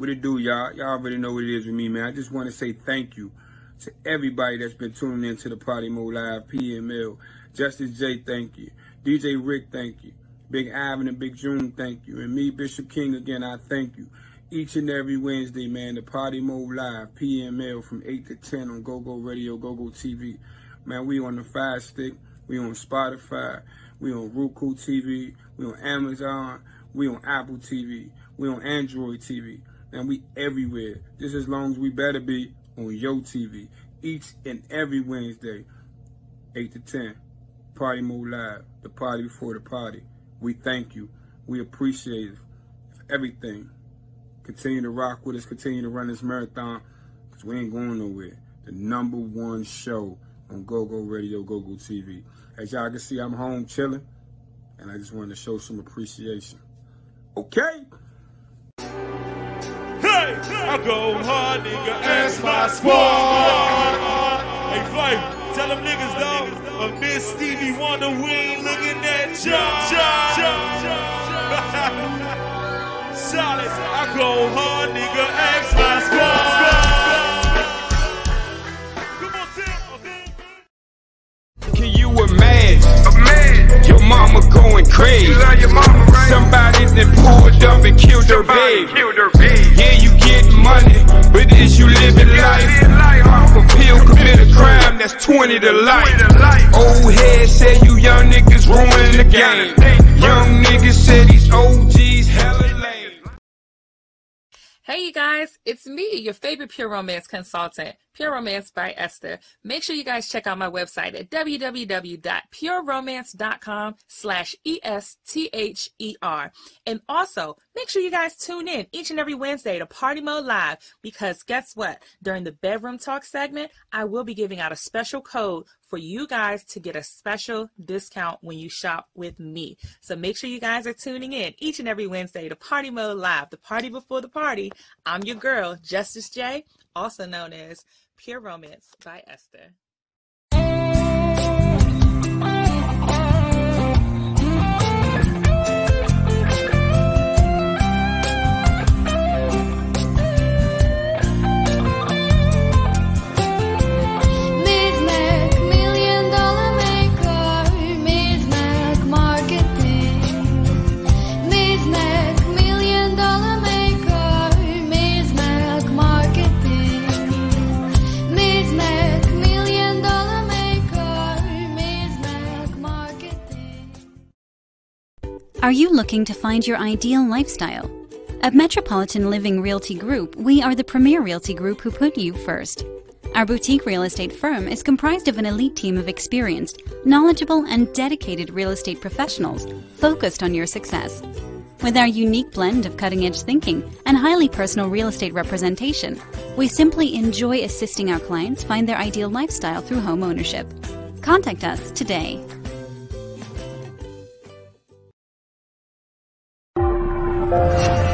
What it do, y'all? Y'all already know what it is with me, man. I just want to say thank you to everybody that's been tuning in to the Party Mode Live PML. Justice J, thank you. DJ Rick, thank you. Big Ivan and Big June, thank you. And me, Bishop King, again, I thank you. Each and every Wednesday, man, the Party Mode Live, PML, from 8 to 10 on GoGo Radio, GoGo TV. Man, we on the Fire Stick. We on Spotify. We on Roku TV. We on Amazon. We on Apple TV. We on Android TV. And we everywhere. Just as long as we better be on Yo TV. Each and every Wednesday, 8 to 10. Party Mode Live. The party before the party. We thank you. We appreciate. Everything. Continue to rock with us. Continue to run this marathon. Because we ain't going nowhere. The number one show on GoGo Radio, GoGo TV. As y'all can see, I'm home chilling. And I just wanted to show some appreciation. Okay? Hey, I go hard, nigga, ask my squad. Hey, Flight, tell them niggas, dog. A Miss Stevie Wonder, we ain't looking at y'all. Solid, I go hard, nigga, ask my squad. Mama going crazy. Somebody that pulled up and killed her baby. Yeah, you get money, but is you living life? Off a pill, commit a crime, that's 20 to life. Old head said you young niggas ruining the game. Young niggas said these OGs hella lame. Hey, you guys, it's me, your favorite pure romance consultant, Pure Romance by Esther. Make sure you guys check out my website at www.pureromance.com slash E-S-T-H-E-R. And also, make sure you guys tune in each and every Wednesday to Party Mode Live because guess what? During the bedroom talk segment, I will be giving out a special code for you guys to get a special discount when you shop with me. So make sure you guys are tuning in each and every Wednesday to Party Mode Live, the party before the party. I'm your girl, Justice J, also known as Pure Romance by Esther. Are you looking to find your ideal lifestyle? At Metropolitan Living Realty Group, we are the premier realty group who put you first. Our boutique real estate firm is comprised of an elite team of experienced, knowledgeable, and dedicated real estate professionals focused on your success. With our unique blend of cutting edge thinking and highly personal real estate representation, we simply enjoy assisting our clients find their ideal lifestyle through home ownership. Contact us today. Thank you.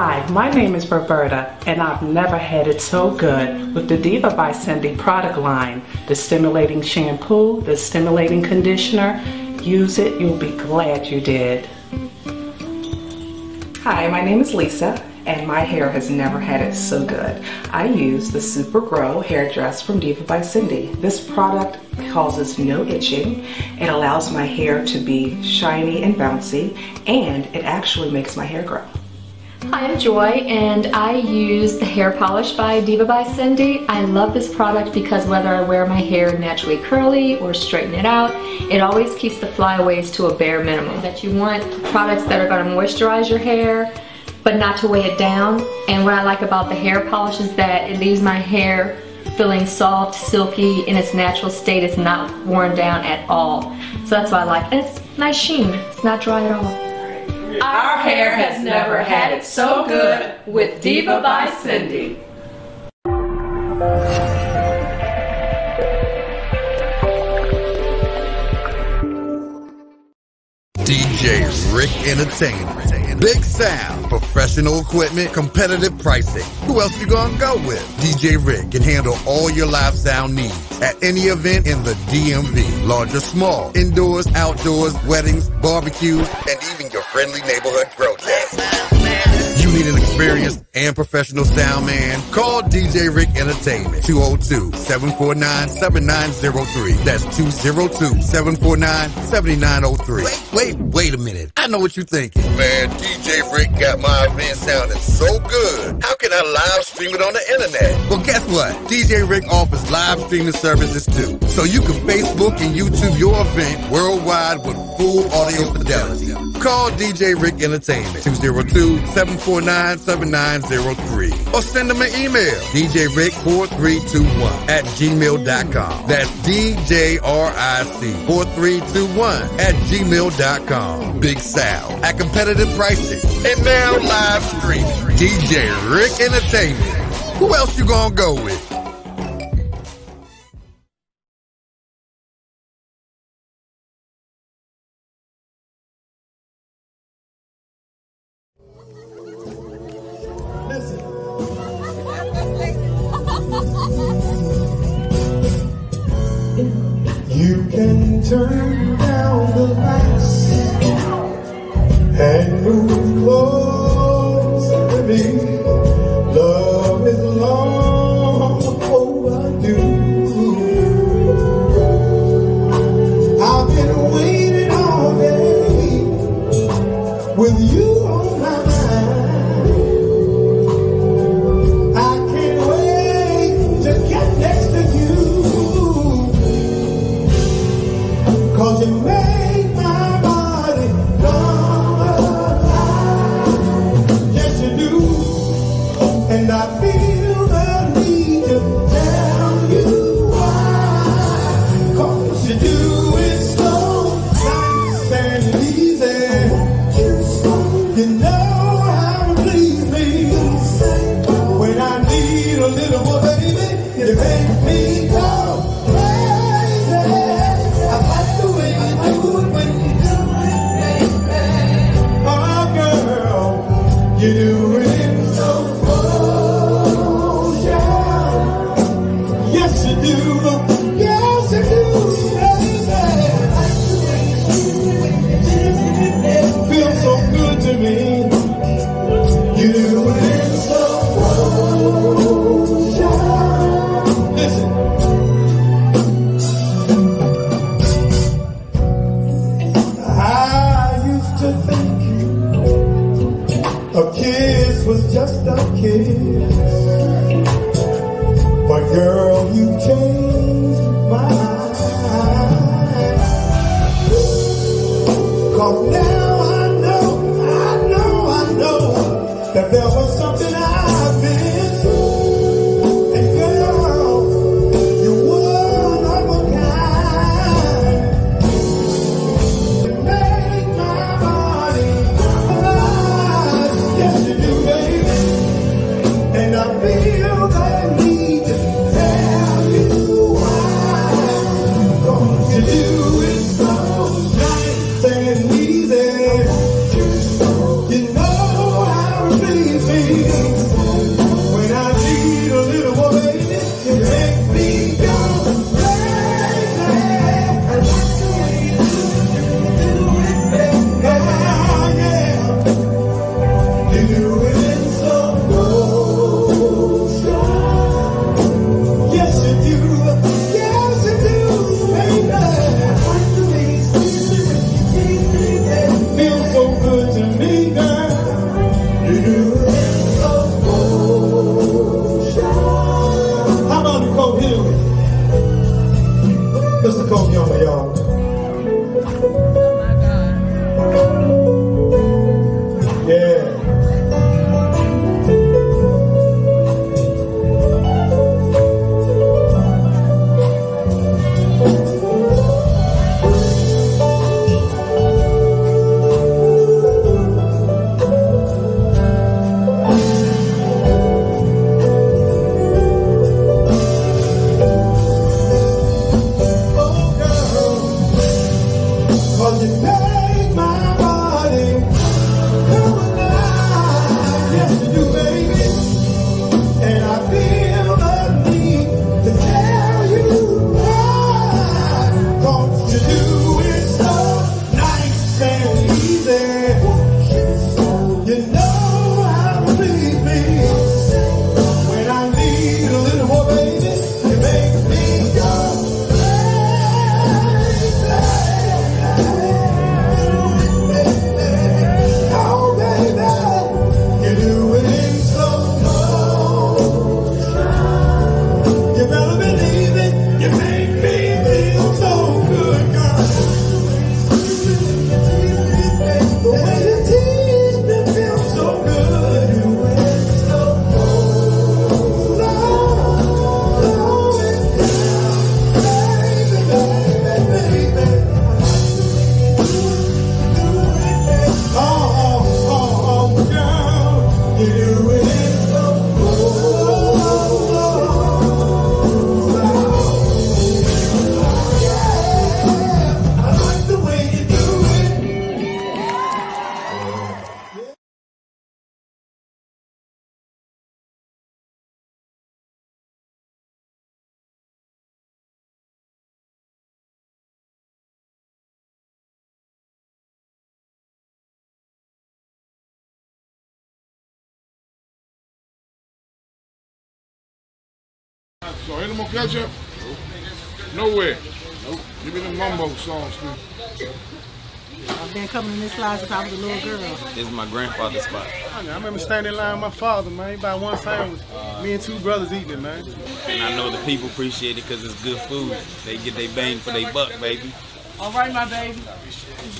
Hi, my name is Roberta, and I've never had it so good with the Diva by Cindy product line. The stimulating shampoo, the stimulating conditioner. Use it, you'll be glad you did. Hi, my name is Lisa, and my hair has never had it so good. I use the Super Grow Hair Dress from Diva by Cindy. This product causes no itching. It allows my hair to be shiny and bouncy, and it actually makes my hair grow. Hi, I'm Joy and I use the hair polish by Diva by Cindy. I love this product because whether I wear my hair naturally curly or straighten it out, it always keeps the flyaways to a bare minimum. That you want products that are going to moisturize your hair but not to weigh it down. And what I like about the hair polish is that it leaves my hair feeling soft, silky, in its natural state. It's not worn down at all. So that's why I like. And it's nice sheen. It's not dry at all. Our hair has never had it so good with Diva by Cindy. DJs. Rick Entertainment. Big sound, professional equipment, competitive pricing. Who else you gonna go with? DJ Rick can handle all your live sound needs at any event in the DMV. Large or small, indoors, outdoors, weddings, barbecues, and even your friendly neighborhood protest. You need an experienced and professional sound man? Call DJ Rick Entertainment. 202-749-7903. That's 202-749-7903. Wait, wait, wait a minute. I know what you're thinking. Man, DJ Rick got my event sounding so good. How can I live stream it on the internet? Well, guess what? DJ Rick offers live streaming services too. So you can Facebook and YouTube your event worldwide with full audio fidelity. Call DJ Rick Entertainment 202-749-7903 or send them an email djrick4321 at gmail.com. That's D-J-R-I-C 4321 at gmail.com. Big Sal at competitive pricing and now live streaming. DJ Rick Entertainment. Who else you gonna go with? Yes, you do. So ain't no more ketchup? Nowhere. Nope. Give me the mumbo sauce, dude. I've been coming in this line since I was a little girl. This is my grandfather's spot. I remember standing in line with my father, man. He bought one sandwich. Me and two brothers eating it, man. And I know the people appreciate it because it's good food. They get their bang for their buck, baby. All right, my baby.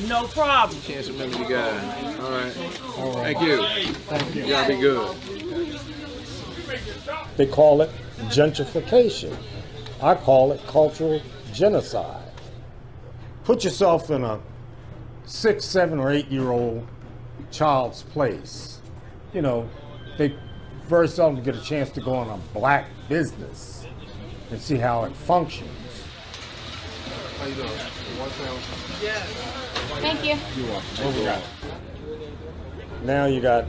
No problem. Chance to remember you guys. All right. Thank you. Thank you. Y'all be good. They call it gentrification. I call it cultural genocide. Put yourself in a six, seven, or eight year old child's place. You know, they very seldom get a chance to go on a black business and see how it functions. How you doing? One sandwich? Thank you. You're welcome. What we got? Now you got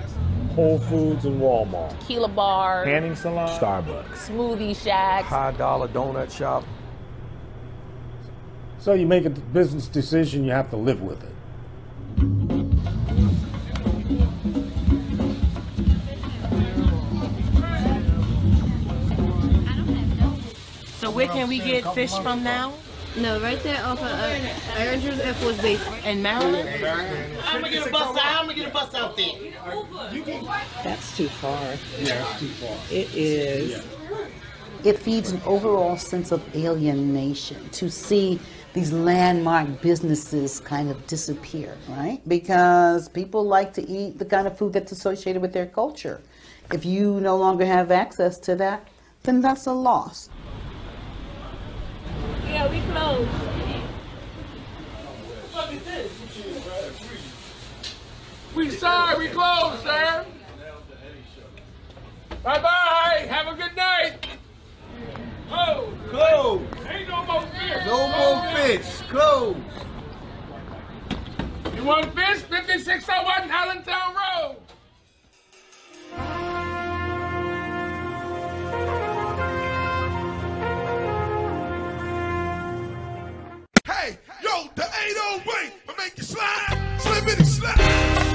Whole Foods and Walmart. Keela Bar, Canning Salon. Starbucks. Smoothie Shacks. High dollar donut shop. So you make a business decision, you have to live with it. So where can we get fish from now? No, right there off of uh, Andrews Air Force Base. In Maryland? I'm gonna get a bus out. I'm gonna get a bus out there. That's too far. Yeah, it's too far. It is. It feeds an overall sense of alienation to see these landmark businesses kind of disappear, right? Because people like to eat the kind of food that's associated with their culture. If you no longer have access to that, then that's a loss. Yeah, we close. We sorry, we closed, sir. Bye bye. Have a good night. Oh, Close. Ain't no more fish. No more fish. Close. You want fish? 5601 Allentown Road. Hey, yo, the 808 will make you slide, slip it and slide.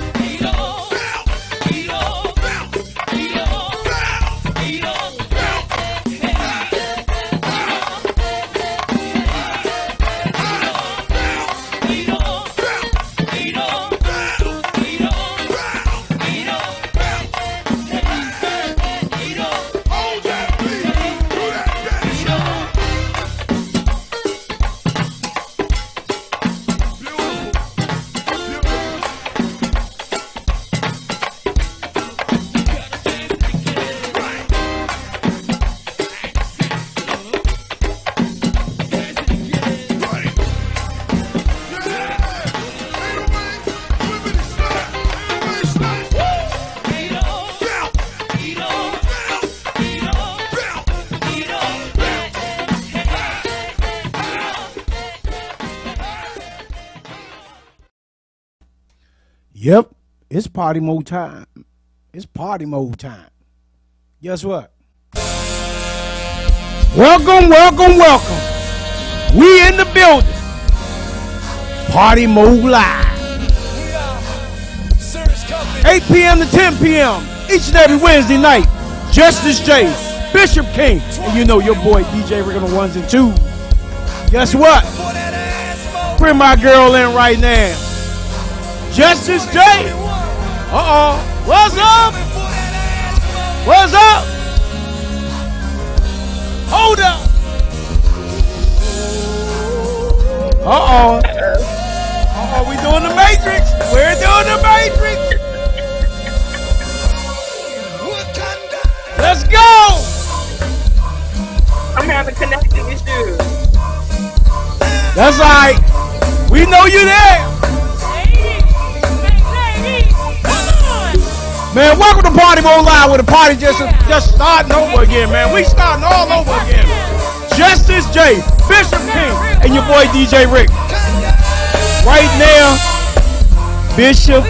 It's party mode time. It's party mode time. Guess what? Welcome, welcome, welcome. We in the building. Party mode live. 8 p.m. to 10 p.m. each and every Wednesday night. Justice J, Bishop King, and you know your boy DJ Rick on the ones and twos. Guess what? Bring my girl in right now. Justice J. Uh oh. What's up? What's up? Hold up. Uh oh. Uh oh, we doing the Matrix. We're doing the Matrix. Let's go. I'm having connection issues. That's all right. We know you there. Man, welcome to Party Mode Live where the party just just starting over again, man. We starting all over again. Justice J, Bishop King, and your boy DJ Rick. Right now, Bishop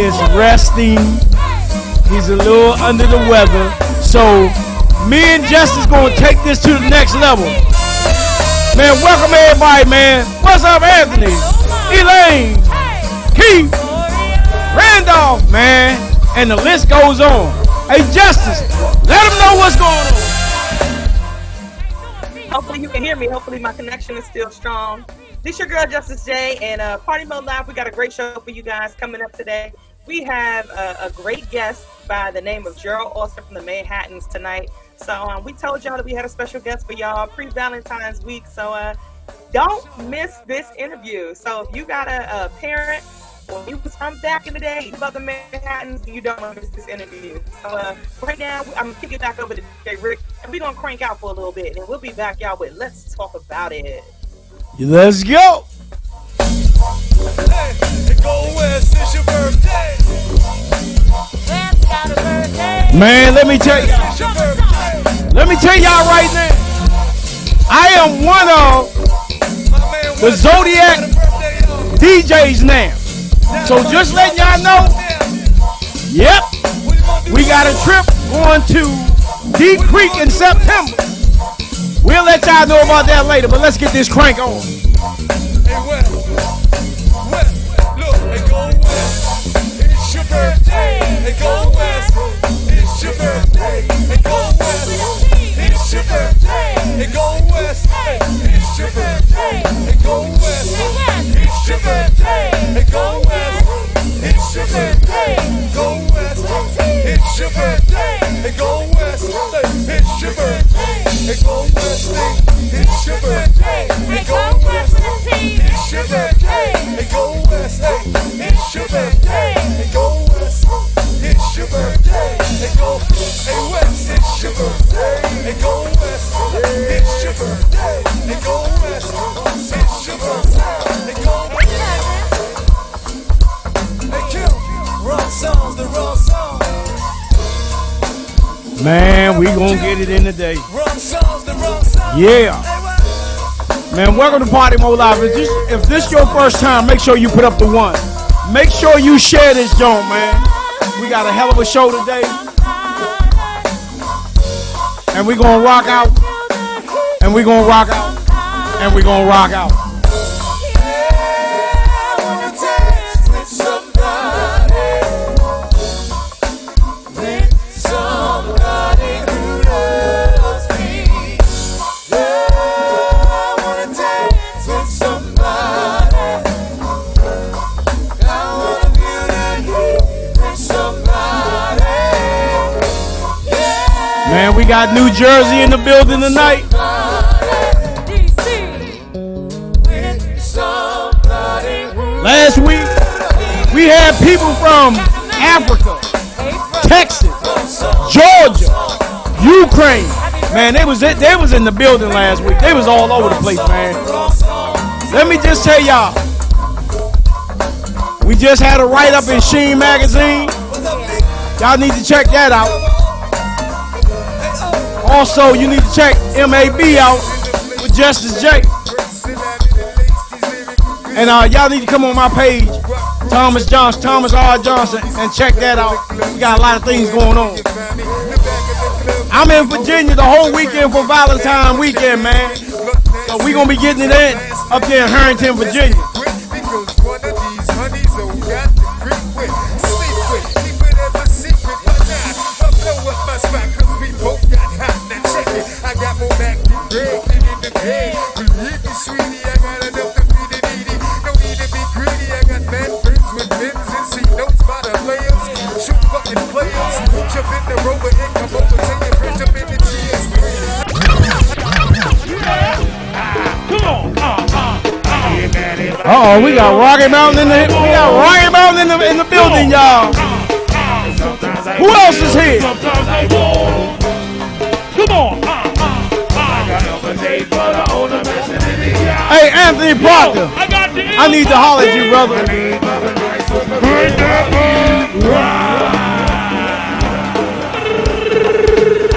is resting. He's a little under the weather. So me and Justice gonna take this to the next level. Man, welcome everybody, man. What's up, Anthony? Elaine, Keith, Randolph, man. And the list goes on. Hey, Justice, let them know what's going on. Hopefully you can hear me. Hopefully my connection is still strong. This your girl Justice J and uh, Party Mode Live. We got a great show for you guys coming up today. We have a, a great guest by the name of Gerald Austin from the Manhattans tonight. So um, we told y'all that we had a special guest for y'all pre Valentine's week. So uh, don't miss this interview. So if you got a, a parent or you was from back in the day about the Manhattans, you don't want to miss this interview. So uh, right now, I'm gonna kick it back over to DJ Rick, and we're gonna crank out for a little bit, and we'll be back, y'all, with Let's Talk About It. Let's go. Man, let me tell you. Let me tell y'all right now. I am one of the Zodiac DJs now. So just letting y'all know. Yep. We got a trip going to Deep Creek in September. We'll let y'all know about that later, but let's get this crank on. Go your birthday. Go west. It's your birthday. Hey, go west. It's your birthday. Hey, go west. It's your birthday. Hey, go west. It's your birthday. Hey, go west. It's your birthday. Hey, go west. It's your birthday. Hey, go. Hey, west. It's your birthday. Hey, go west. It's your birthday. Hey, go. West. It's your birthday. Hey, go west. Songs, the wrong song. Man, we gonna get it in today. Yeah. Man, welcome to Party Mode Live. If this, if this your first time, make sure you put up the one. Make sure you share this joint, man. We got a hell of a show today. And we gonna rock out. And we gonna rock out. And we gonna rock out. Man, we got New Jersey in the building tonight. Last week, we had people from Africa, Texas, Georgia, Ukraine. Man, they was they was in the building last week. They was all over the place, man. Let me just tell y'all. We just had a write up in Sheen magazine. Y'all need to check that out. Also, you need to check MAB out with Justice J. And uh, y'all need to come on my page, Thomas Johnson, Thomas R. Johnson, and check that out. We got a lot of things going on. I'm in Virginia the whole weekend for Valentine weekend, man. So we gonna be getting it in up there in Harrington, Virginia. Oh, we got Rocky Mountain in the we got Rocky Mountain in the in the building, y'all. Who else is here? Come on. Hey, Anthony Parker. I need to holler at you, brother.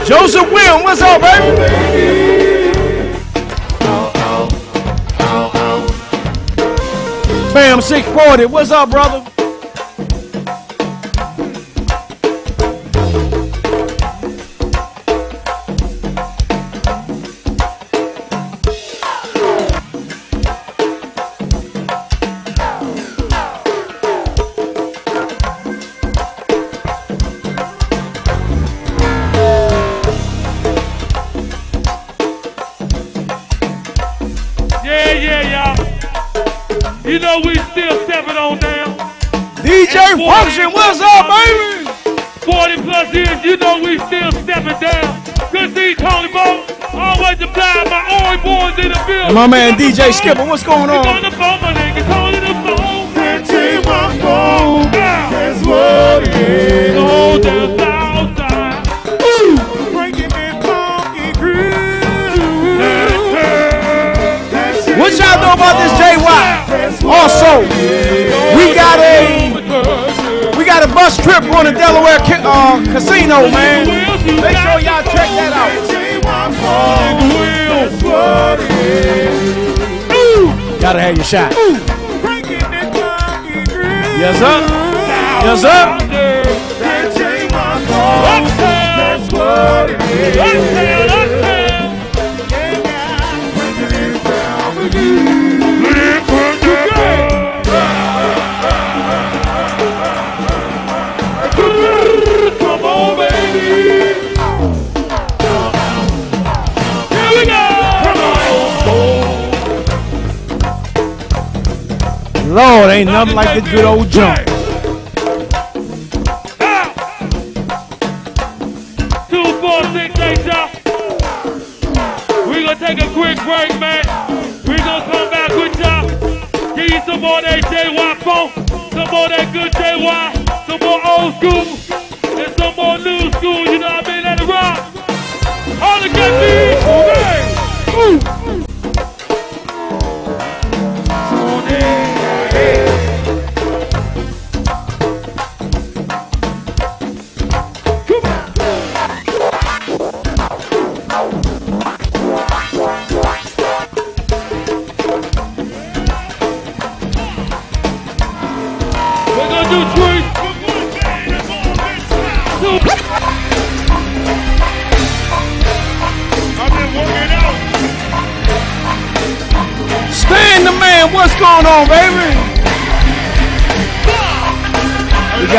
Joseph Will, what's up, baby? Bam 640, what's up, brother? And my man DJ Skipper, what's going on? on the phone, my nigga, calling the phone. Can't take my phone. That's what it is. The south side. Breaking that funky groove. What y'all know about this JY? Also, we got a we got a bus trip going to Delaware ca- uh, Casino, man. Make sure y'all check that out. Ooh, gotta have your shot. Yes, sir. Yes, sir. Take my phone. That's what it is. Lord, ain't nothing like the good old jump.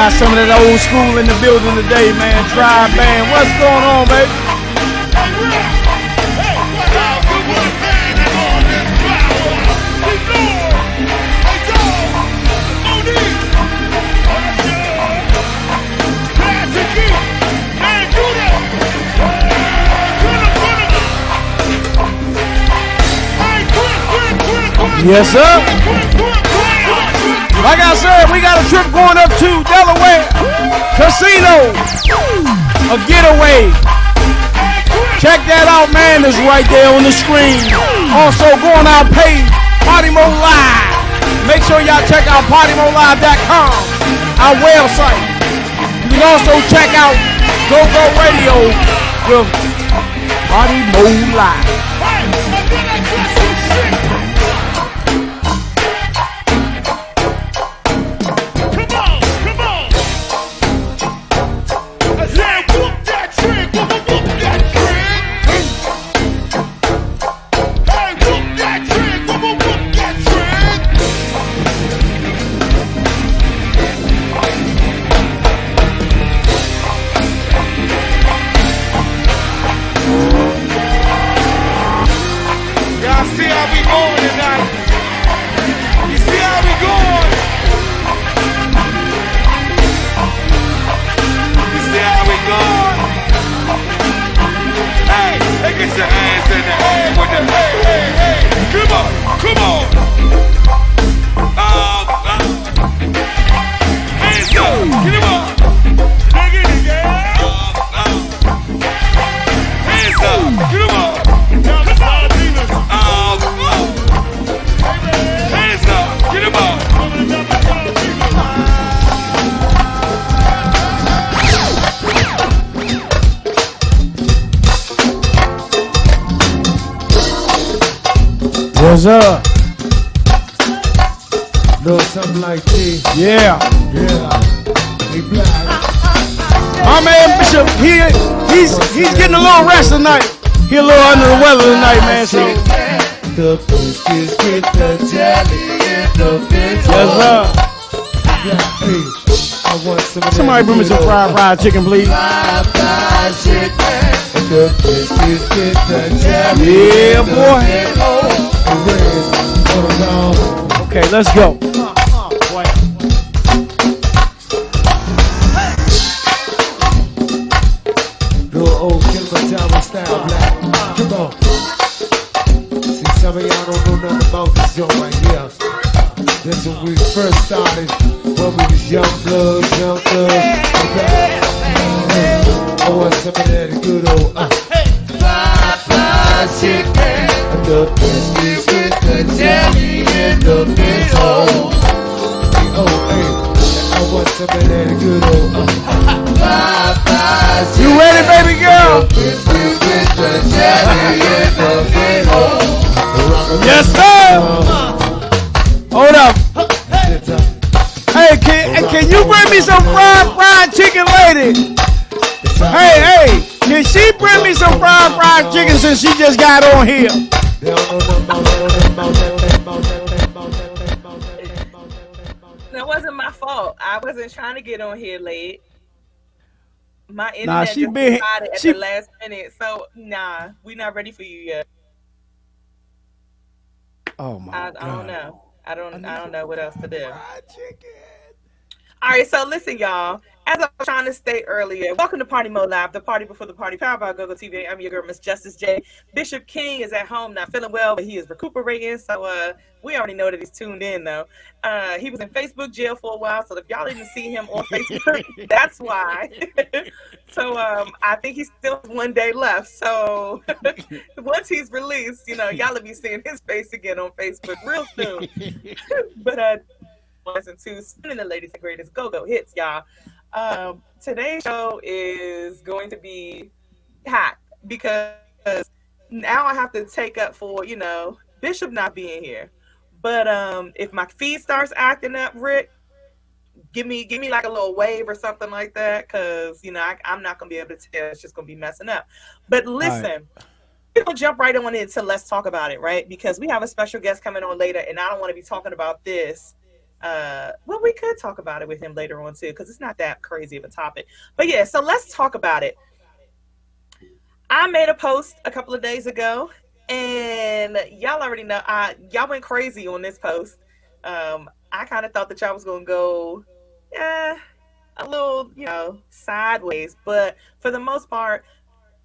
Got some of that old school in the building today, man. Tribe band, what's going on, baby? Yes, sir. Like I said, we got a trip going up to Delaware Casino. A getaway. Check that out, man. It's right there on the screen. Also, go on our page, Party Mode Live. Make sure y'all check out PartyModeLive.com, our website. You can also check out GoGo Radio with Party Mode Live. What's up? Little something like this. Yeah. Yeah. We black. My man Bishop, he he's he's getting a little rest tonight. He a little under the weather tonight, man. So The biscuits get the jelly and the fish. yes, sir. I want some of Somebody bring me some fried fried chicken, please. Fried fried chicken. The biscuits get the jelly. Yeah, boy. Okay, let's go. Real old style black. Come on. See, some of y'all don't know nothing about this joint right here. This when we first started, when we was young bloods, can, hey, can you bring me some fried fried chicken, lady? Hey, hey, can she bring me some fried fried chicken since she just got on here? That wasn't my fault. I wasn't trying to get on here late. My internet Nah, she just been- decided at she- the last minute. So nah, we not ready for you yet. Oh my I, I don't know. I don't. I don't know what else to do. All right, so listen, y'all. As I was trying to state earlier, welcome to Party Mode Live, the party before the party, powered by GoGo TV. I'm your girl, Miss Justice J. Bishop King is at home, not feeling well, but he is recuperating. So uh, we already know that he's tuned in, though. Uh, he was in Facebook jail for a while, so if y'all didn't see him on Facebook, that's why. so um, I think he still has one day left. So once he's released, you know, y'all will be seeing his face again on Facebook real soon. but uh, listen to spinning the latest and greatest go-go hits, y'all. Um, today's show is going to be hot because now I have to take up for you know Bishop not being here. But um, if my feed starts acting up, Rick, give me give me like a little wave or something like that, because you know I, I'm not gonna be able to tell. It's just gonna be messing up. But listen. We're gonna jump right on into let's talk about it, right? Because we have a special guest coming on later, and I don't want to be talking about this uh well we could talk about it with him later on too because it's not that crazy of a topic. But yeah so let's talk about it. I made a post a couple of days ago and y'all already know i y'all went crazy on this post. Um i kind of thought that y'all was gonna go yeah a little you know sideways. But for the most part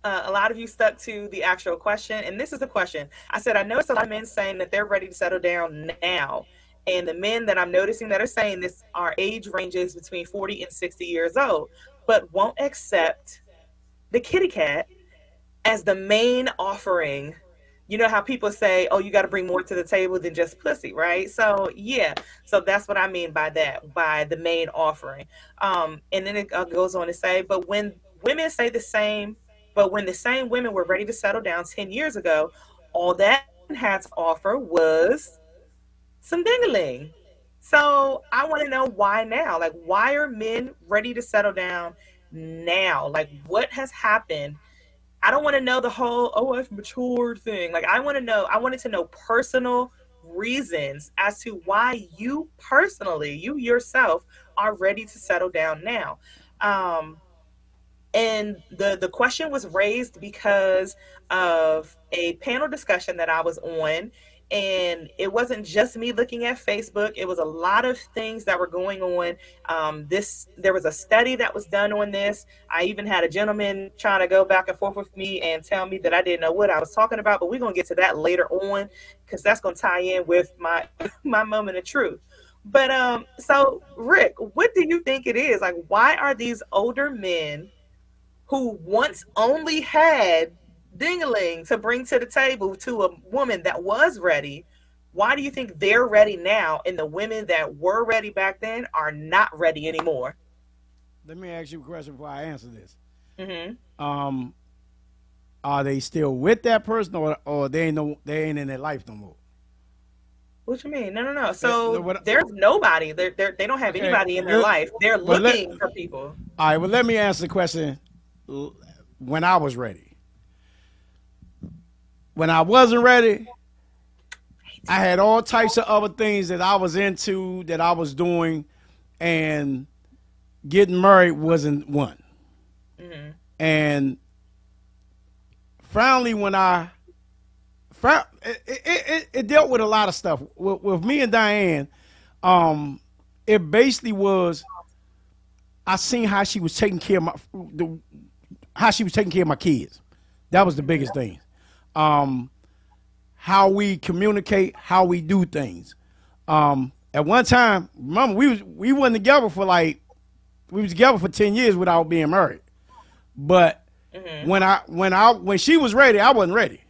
uh, a lot of you stuck to the actual question and this is the question. I said i noticed a lot of men saying that they're ready to settle down now and the men that I'm noticing that are saying this are age ranges between 40 and 60 years old, but won't accept the kitty cat as the main offering. You know how people say, oh, you got to bring more to the table than just pussy, right? So, yeah. So that's what I mean by that, by the main offering. Um, and then it uh, goes on to say, but when women say the same, but when the same women were ready to settle down 10 years ago, all that had to offer was some dingling. So I want to know why now? Like, why are men ready to settle down now? Like, what has happened? I don't want to know the whole, oh, I've matured thing. Like, I want to know, I wanted to know personal reasons as to why you personally, you yourself, are ready to settle down now. Um, and the the question was raised because of a panel discussion that I was on and it wasn't just me looking at Facebook. It was a lot of things that were going on. Um, this there was a study that was done on this. I even had a gentleman trying to go back and forth with me and tell me that I didn't know what I was talking about. But we're gonna get to that later on because that's gonna tie in with my my moment of truth. But um, so Rick, what do you think it is? Like, why are these older men who once only had dingling to bring to the table to a woman that was ready why do you think they're ready now and the women that were ready back then are not ready anymore Let me ask you a question before I answer this. mm-hmm. Um, are they still with that person, or or they ain't no they ain't in their life no more? what you mean no no no so no, what- there's nobody they're, they're, they don't have Okay, anybody in their life they're well, let- looking for people All right. Well, let me ask the question. When I was ready, when I wasn't ready, I had all types of other things that I was into that I was doing, and getting married wasn't one. Mhm. And finally, when I it, it, it, it dealt with a lot of stuff. With, with me and Diane, um, it basically was. I seen how she was taking care of my the, how she was taking care of my kids. That was the biggest thing. Um, how we communicate, how we do things. Um, at one time, remember we was we wasn't together for like we was together for ten years without being married. But when I when I when she was ready, I wasn't ready.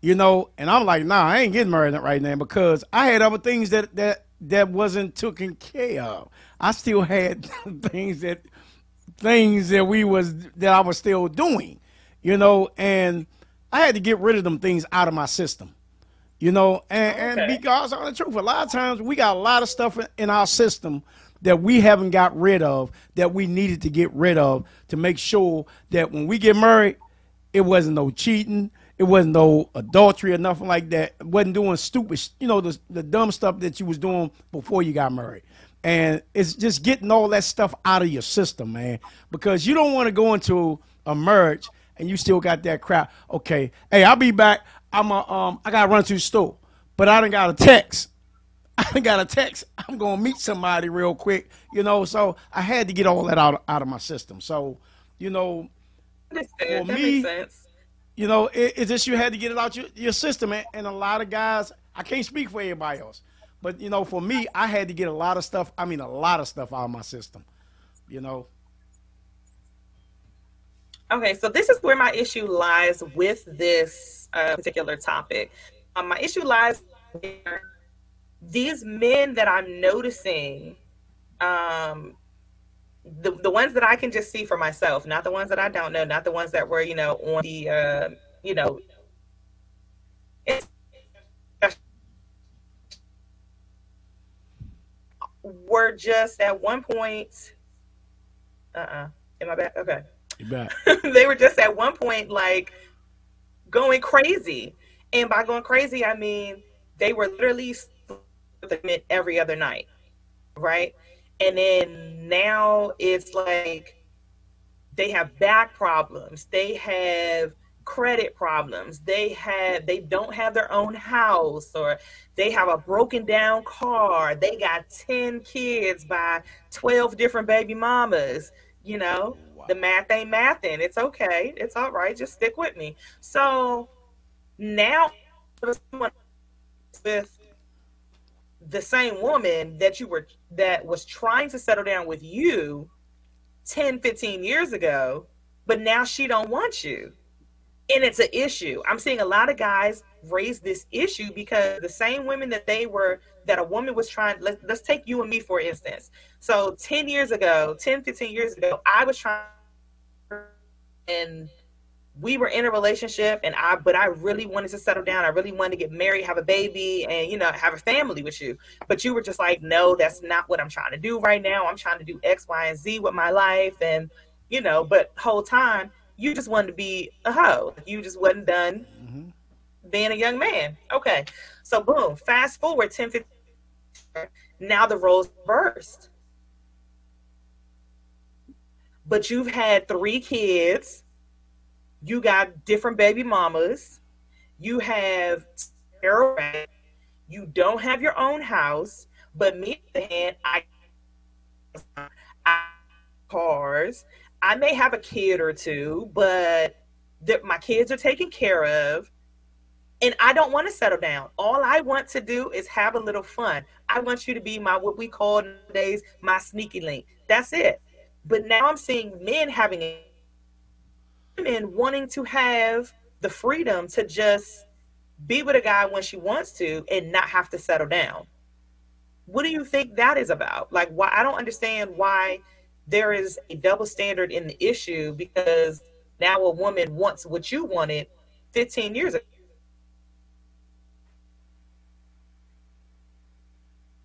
You know, and I'm like, nah, I ain't getting married right now because I had other things that that that wasn't taken care of. I still had things that things that we was that I was still doing, you know, and I had to get rid of them things out of my system. You know, and, and because on the truth, a lot of times we got a lot of stuff in- in our system that we haven't got rid of that we needed to get rid of to make sure that when we get married, it wasn't no cheating, it wasn't no adultery or nothing like that. It wasn't doing stupid, you know, the, the dumb stuff that you was doing before you got married. And it's just getting all that stuff out of your system, man, because you don't want to go into a marriage and you still got that crap. Okay, hey, I'll be back. I'm a, um, I gotta run to the store, but I done got a text. I done got a text. I'm gonna meet somebody real quick, you know. So I had to get all that out out of my system. So, you know, for me, you know, it, it's just you had to get it out your, your system. And, and a lot of guys, I can't speak for everybody else, but you know, for me, I had to get a lot of stuff. I mean, a lot of stuff out of my system. You know, Okay, so this is where my issue lies with this uh, particular topic. Um, my issue lies these men that I'm noticing, um, the the ones that I can just see for myself, not the ones that I don't know, not the ones that were you know on the uh, you know. Were just at one point. Uh uh Am I back? Okay. they were just at one point like going crazy. And by going crazy, I mean they were literally sleeping every other night, right? And then now it's like they have back problems, they have credit problems, they have they don't have their own house, or they have a broken down car, they got 10 kids by 12 different baby mamas, you know. The math ain't mathing. It's okay. It's all right. Just stick with me. So now with the same woman that you were that was trying to settle down with you 10 15 years ago but now she don't want you and it's an issue i'm seeing a lot of guys raise this issue because the same women that they were that a woman was trying let, let's take you and me for instance so 10 years ago 10 15 years ago i was trying and we were in a relationship and I but I really wanted to settle down. I really wanted to get married, have a baby and you know, have a family with you. But you were just like, "No, that's not what I'm trying to do right now. I'm trying to do X, Y, and Z with my life and you know, but whole time you just wanted to be a hoe. You just wasn't done mm-hmm. being a young man. Okay. So boom, fast forward 10 15 now the roles reversed. But you've had three kids you got different baby mamas, you have you don't have your own house, but me on the hand, I, I cars. I may have a kid or two, but my kids are taken care of. And I don't want to settle down. All I want to do is have a little fun. I want you to be my what we call nowadays my sneaky link. That's it. But now I'm seeing men having a women wanting to have the freedom to just be with a guy when she wants to and not have to settle down. What do you think that is about? Like why I don't understand why there is a double standard in the issue because now a woman wants what you wanted 15 years ago.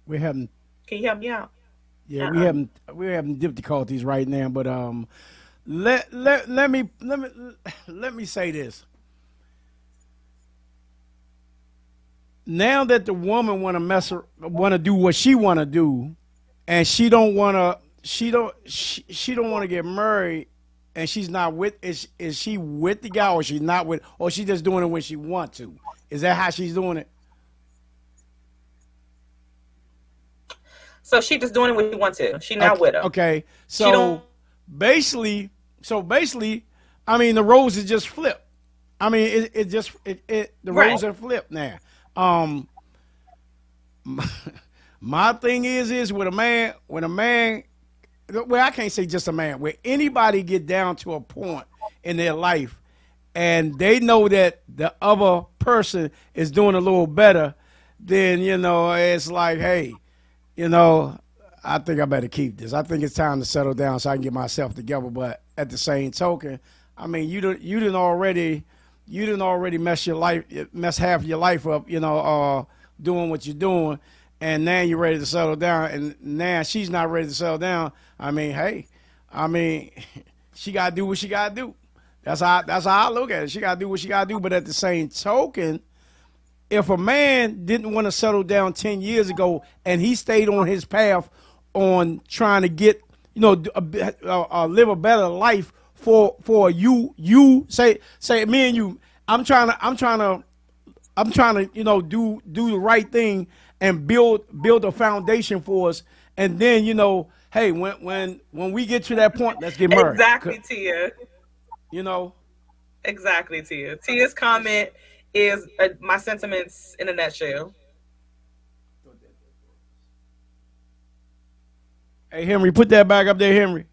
We haven't. Can you help me out? Yeah, we having we're having difficulties right now, but um, let let let me let me let me say this. Now that the woman want to mess her, want to do what she want to do, and she don't want to she don't she, she don't want to get married and she's not with is is she with the guy or she's not with or she just doing it when she want to? Is that how she's doing it? So she just doing what when she wants to. She not okay, with him. Okay, so basically, so basically, I mean the roles is just flipped. I mean it, it just it, it the Right. roles are flipped now. Um, my thing is is with a man when a man well I can't say just a man where anybody get down to a point in their life and they know that the other person is doing a little better, then you know it's like, hey, you know, I think I better keep this. I think it's time to settle down so I can get myself together. But at the same token, I mean, you didn't you didn't already you didn't already mess your life mess half your life up, you know, uh, doing what you're doing, and now you're ready to settle down, and now she's not ready to settle down. I mean, hey, I mean, she gotta do what she gotta do. That's how that's how I look at it. She gotta do what she gotta do. But at the same token, if a man didn't want to settle down 10 years ago and he stayed on his path on trying to get you know a, uh, uh, live a better life for for you you say say me and you i'm trying to i'm trying to i'm trying to you know do do the right thing and build build a foundation for us and then you know hey when when when we get to that point let's get married Exactly, Tia. you know Exactly, Tia. Tia's comment is my sentiments in a nutshell. hey henry put that back up there henry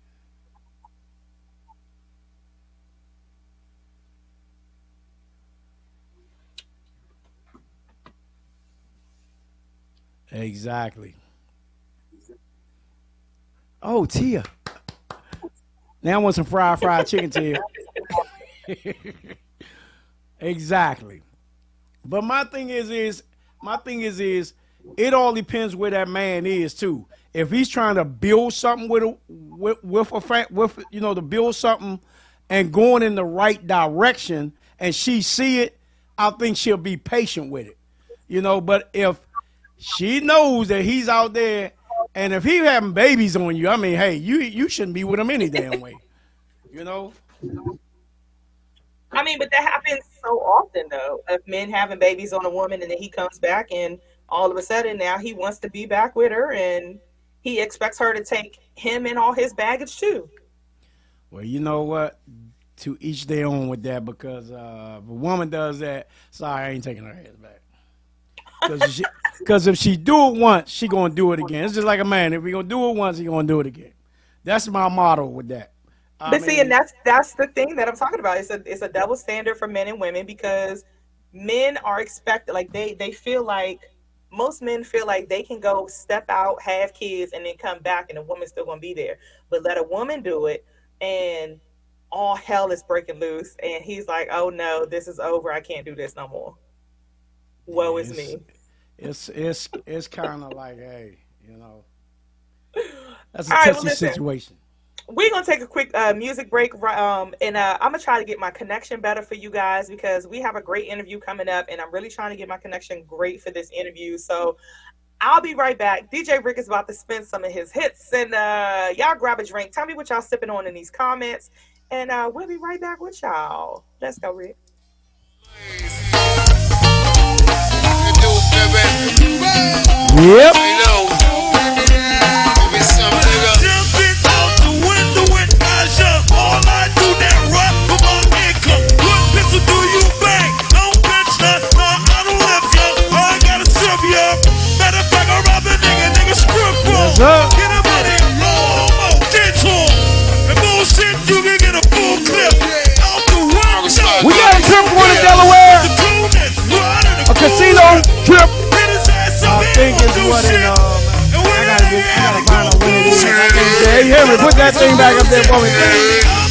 Exactly. Oh, Tia. Now I want some fried fried chicken, Tia. exactly. But my thing is, is my thing is, is it all depends where that man is too. If he's trying to build something with a with, with a fa- with you know to build something and going in the right direction, and she see it, I think she'll be patient with it. You know, but if she knows that he's out there, and if he having babies on you, I mean, hey, you you shouldn't be with him any damn way. You know. I mean, but that happens so often though. Of men having babies on a woman and then he comes back and all of a sudden now he wants to be back with her and he expects her to take him and all his baggage too. Well, you know what? To each their own with that because uh, if a woman does that, sorry, I ain't taking her ass back. Because because if she do it once, she gonna do it again. It's just like a man. If he gonna do it once, he gonna do it again. That's my motto with that. I but see, and that's that's the thing that I'm talking about. It's a it's a double standard for men and women because men are expected like they they feel like most men feel like they can go step out, have kids, and then come back, and the woman's still gonna be there. But let a woman do it, and all hell is breaking loose, and he's like, "Oh no, this is over. I can't do this no more. Woe is me." It's it's it's kind of like, hey, you know, that's a All right, well, touchy situation. We're gonna take a quick uh, music break, um, and uh, I'm gonna try to get my connection better for you guys because we have a great interview coming up, and I'm really trying to get my connection great for this interview. So I'll be right back. DJ Rick is about to spin some of his hits, and uh, y'all grab a drink. Tell me what y'all sipping on in these comments, and uh, we'll be right back with y'all. Let's go, Rick. Yep. What uh, I gotta get, I gotta find what it is. Hey, Henry, put that thing back up there for me.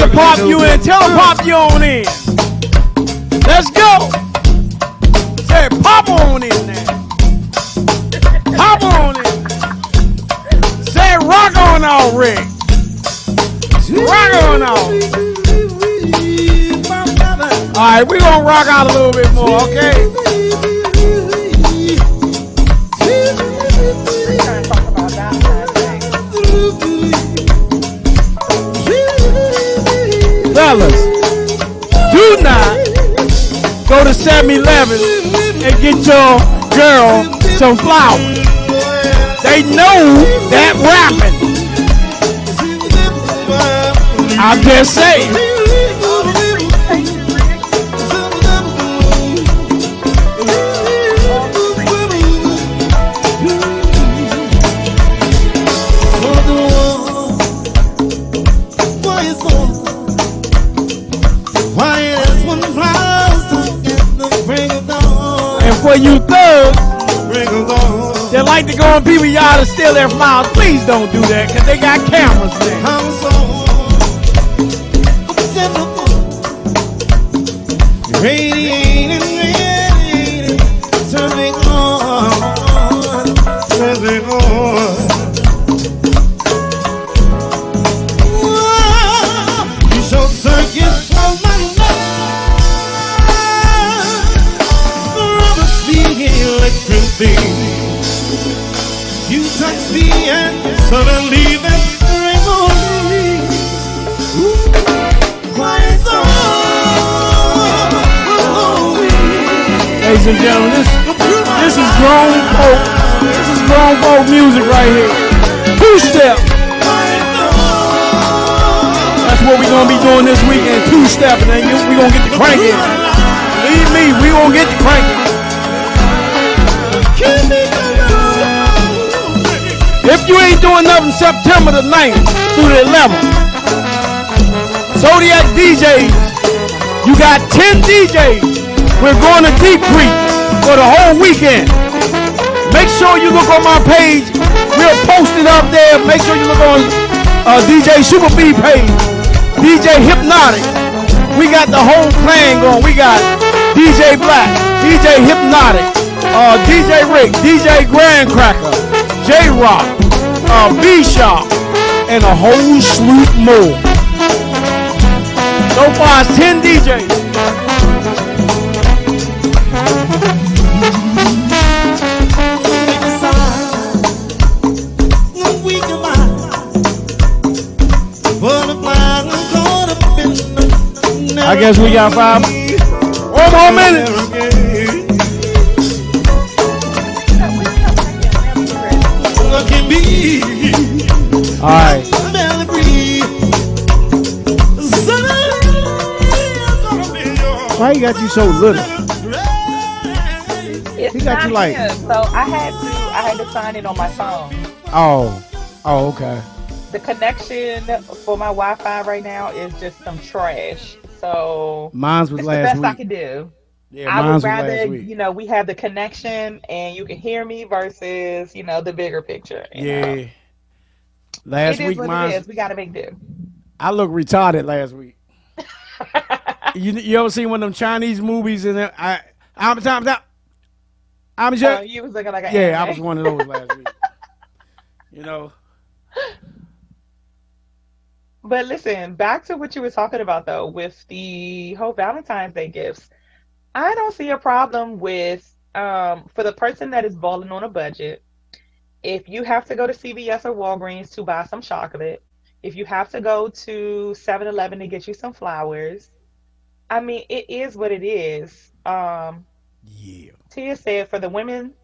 To pop you in, tell pop you on in. Let's go. Say pop on in there. Pop on in. Say rock on out, Rick. Rock on out. All right, we're gonna rock out a little bit more, okay? To 7-Eleven and get your girl some flowers. They know that rapping. I'm just saying. You thugs that like to go on people's yard and steal their flowers, please don't do that because they got cameras there. And gentlemen, this, this is grown folk. This is grown folk music right here. Two step. That's what we're gonna be doing this weekend. Two step, and then you- we gonna get the cranking. Believe me, we gonna get the cranking. If you ain't doing nothing September the 9th through the 11th, Zodiac DJs, you got 10 DJs. We're going to Deep Creek for the whole weekend. Make sure you look on my page. We'll post it up there. Make sure you look on uh, DJ Super B page. DJ Hypnotic. We got the whole plan going. We got DJ Black, DJ Hypnotic, uh, DJ Rick, DJ Grand Cracker, J Rock, uh, B Shop, and a whole slew more. So far, it's 10 DJs. I guess we got five. One more minute. All right. Why he got you so little? It's He got you like- so I had to I had to sign it on my phone. Oh, oh, okay. The connection for my Wi-Fi right now is just some trash. So Mine's was it's last the best I week. can do. Yeah, I mine's would rather, you know, we have the connection and you can hear me versus, you know, the bigger picture. you know. Yeah. Last it is week, what it mine. We got to make do. I look retarded last week. you you ever seen one of them Chinese movies and I I'm time out. I'm Oh, just you was looking like an yeah. I was one of those last week. You know. But listen, back to what you were talking about though, with the whole Valentine's Day gifts. I don't see a problem with um for the person that is balling on a budget. If you have to go to CVS or Walgreens to buy some chocolate, if you have to go to 7-Eleven to get you some flowers, I mean, it is what it is. Um Yeah. Tia said for the women,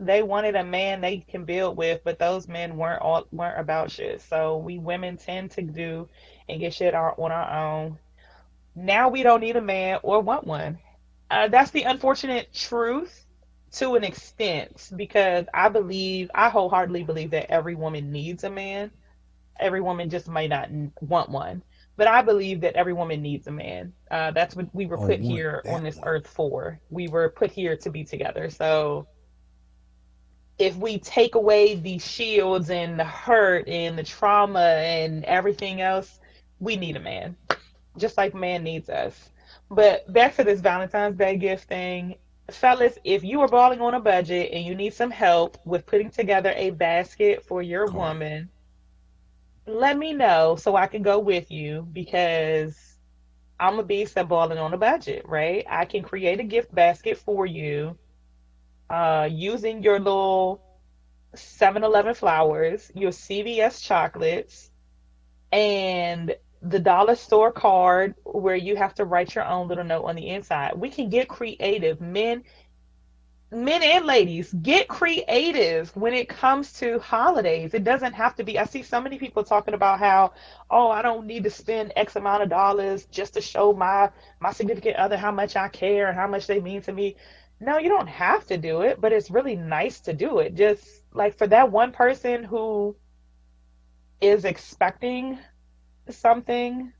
they wanted a man they can build with, but those men weren't all weren't about shit. So we women tend to do and get shit our, on our own. Now we don't need a man or want one. Uh, that's the unfortunate truth to an extent because I believe I wholeheartedly believe that every woman needs a man. Every woman just might not want one, but I believe that every woman needs a man. Uh, that's what we were put here on this earth for. We were put here to be together. So if we take away the shields and the hurt and the trauma and everything else, we need a man, just like man needs us. But back to this Valentine's Day gift thing, fellas, if you are balling on a budget and you need some help with putting together a basket for your woman, let me know so I can go with you because I'm a beast at balling on a budget, right? I can create a gift basket for you uh, using your little 7 Eleven flowers, your CVS chocolates, and the dollar store card where you have to write your own little note on the inside. We can get creative. Men men and ladies get creative when it comes to holidays it doesn't have to be i see so many people talking about how oh i don't need to spend x amount of dollars just to show my my significant other how much i care and how much they mean to me no you don't have to do it but it's really nice to do it just like for that one person who is expecting something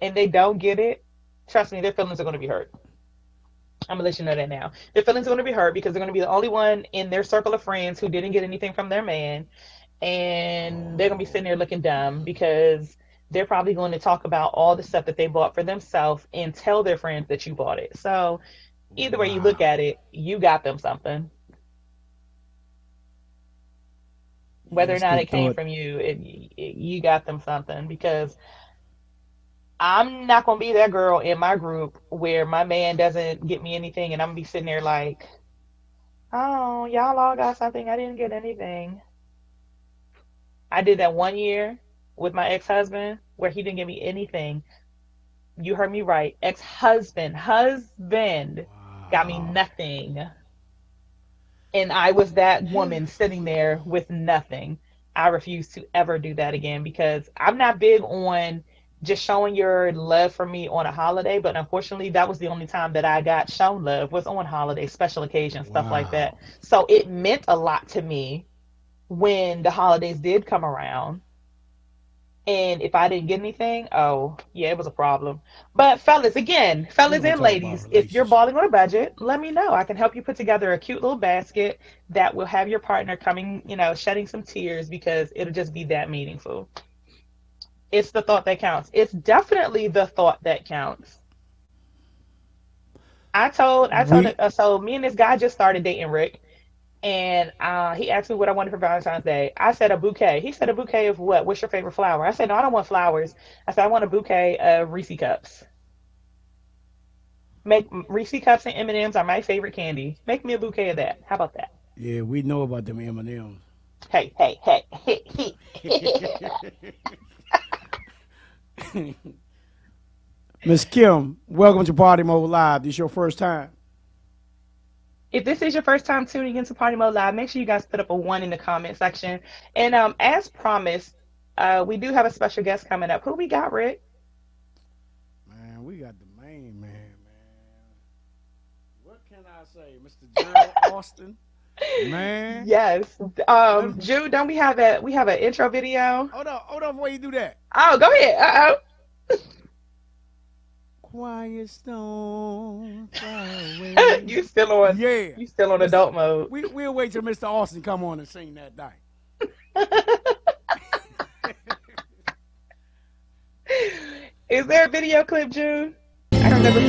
and they don't get it trust me their feelings are going to be hurt I'm gonna let you know that now. Their feelings are gonna be hurt because they're gonna be the only one in their circle of friends who didn't get anything from their man, and they're gonna be sitting there looking dumb because they're probably going to talk about all the stuff that they bought for themselves and tell their friends that you bought it. So either way you look at it, you got them something. Whether or not it came thought. from you, it, it, you got them something because I'm not gonna be that girl in my group where my man doesn't get me anything and I'm gonna be sitting there like, oh, y'all all got something. I didn't get anything. I did that one year with my ex-husband where he didn't give me anything. You heard me right. Ex-husband, husband got me nothing. And I was that woman sitting there with nothing. I refuse to ever do that again because I'm not big on just showing your love for me on a holiday, but unfortunately that was the only time that I got shown love was on holiday, special occasions, stuff like that. So it meant a lot to me when the holidays did come around. And if I didn't get anything, oh yeah, it was a problem. But fellas, again, fellas and ladies, if you're balling on a budget, let me know. I can help you put together a cute little basket that will have your partner coming, you know, shedding some tears because it'll just be that meaningful. It's the thought that counts. It's definitely the thought that counts. I told, I told, We- uh, so me and this guy just started dating Rick, and uh, he asked me what I wanted for Valentine's Day. I said a bouquet. He said a bouquet of what? What's your favorite flower? I said no, I don't want flowers. I said I want a bouquet of Reese cups. Make Reese cups and M and M's are my favorite candy. Make me a bouquet of that. How about that? Yeah, we know about them M and M's. Hey, hey, hey. Miss Kim, welcome to Party Mode Live. This your first time. If this is your first time tuning into Party Mode Live, make sure you guys put up a one in the comment section. And um, as promised, uh, we do have a special guest coming up. Who we got, Rick? Man, we got the main man, man. What can I say, Mr. Gerald Alston? Man. Yes. Um, Jude, don't we have a we have an intro video? Hold on, hold on before you do that. Oh, go ahead. Uh oh. Quiet storm. you still on? Yeah. You still on adult mode? We we'll wait till Mr. Alston come on and sing that night. Is there a video clip, June? I don't never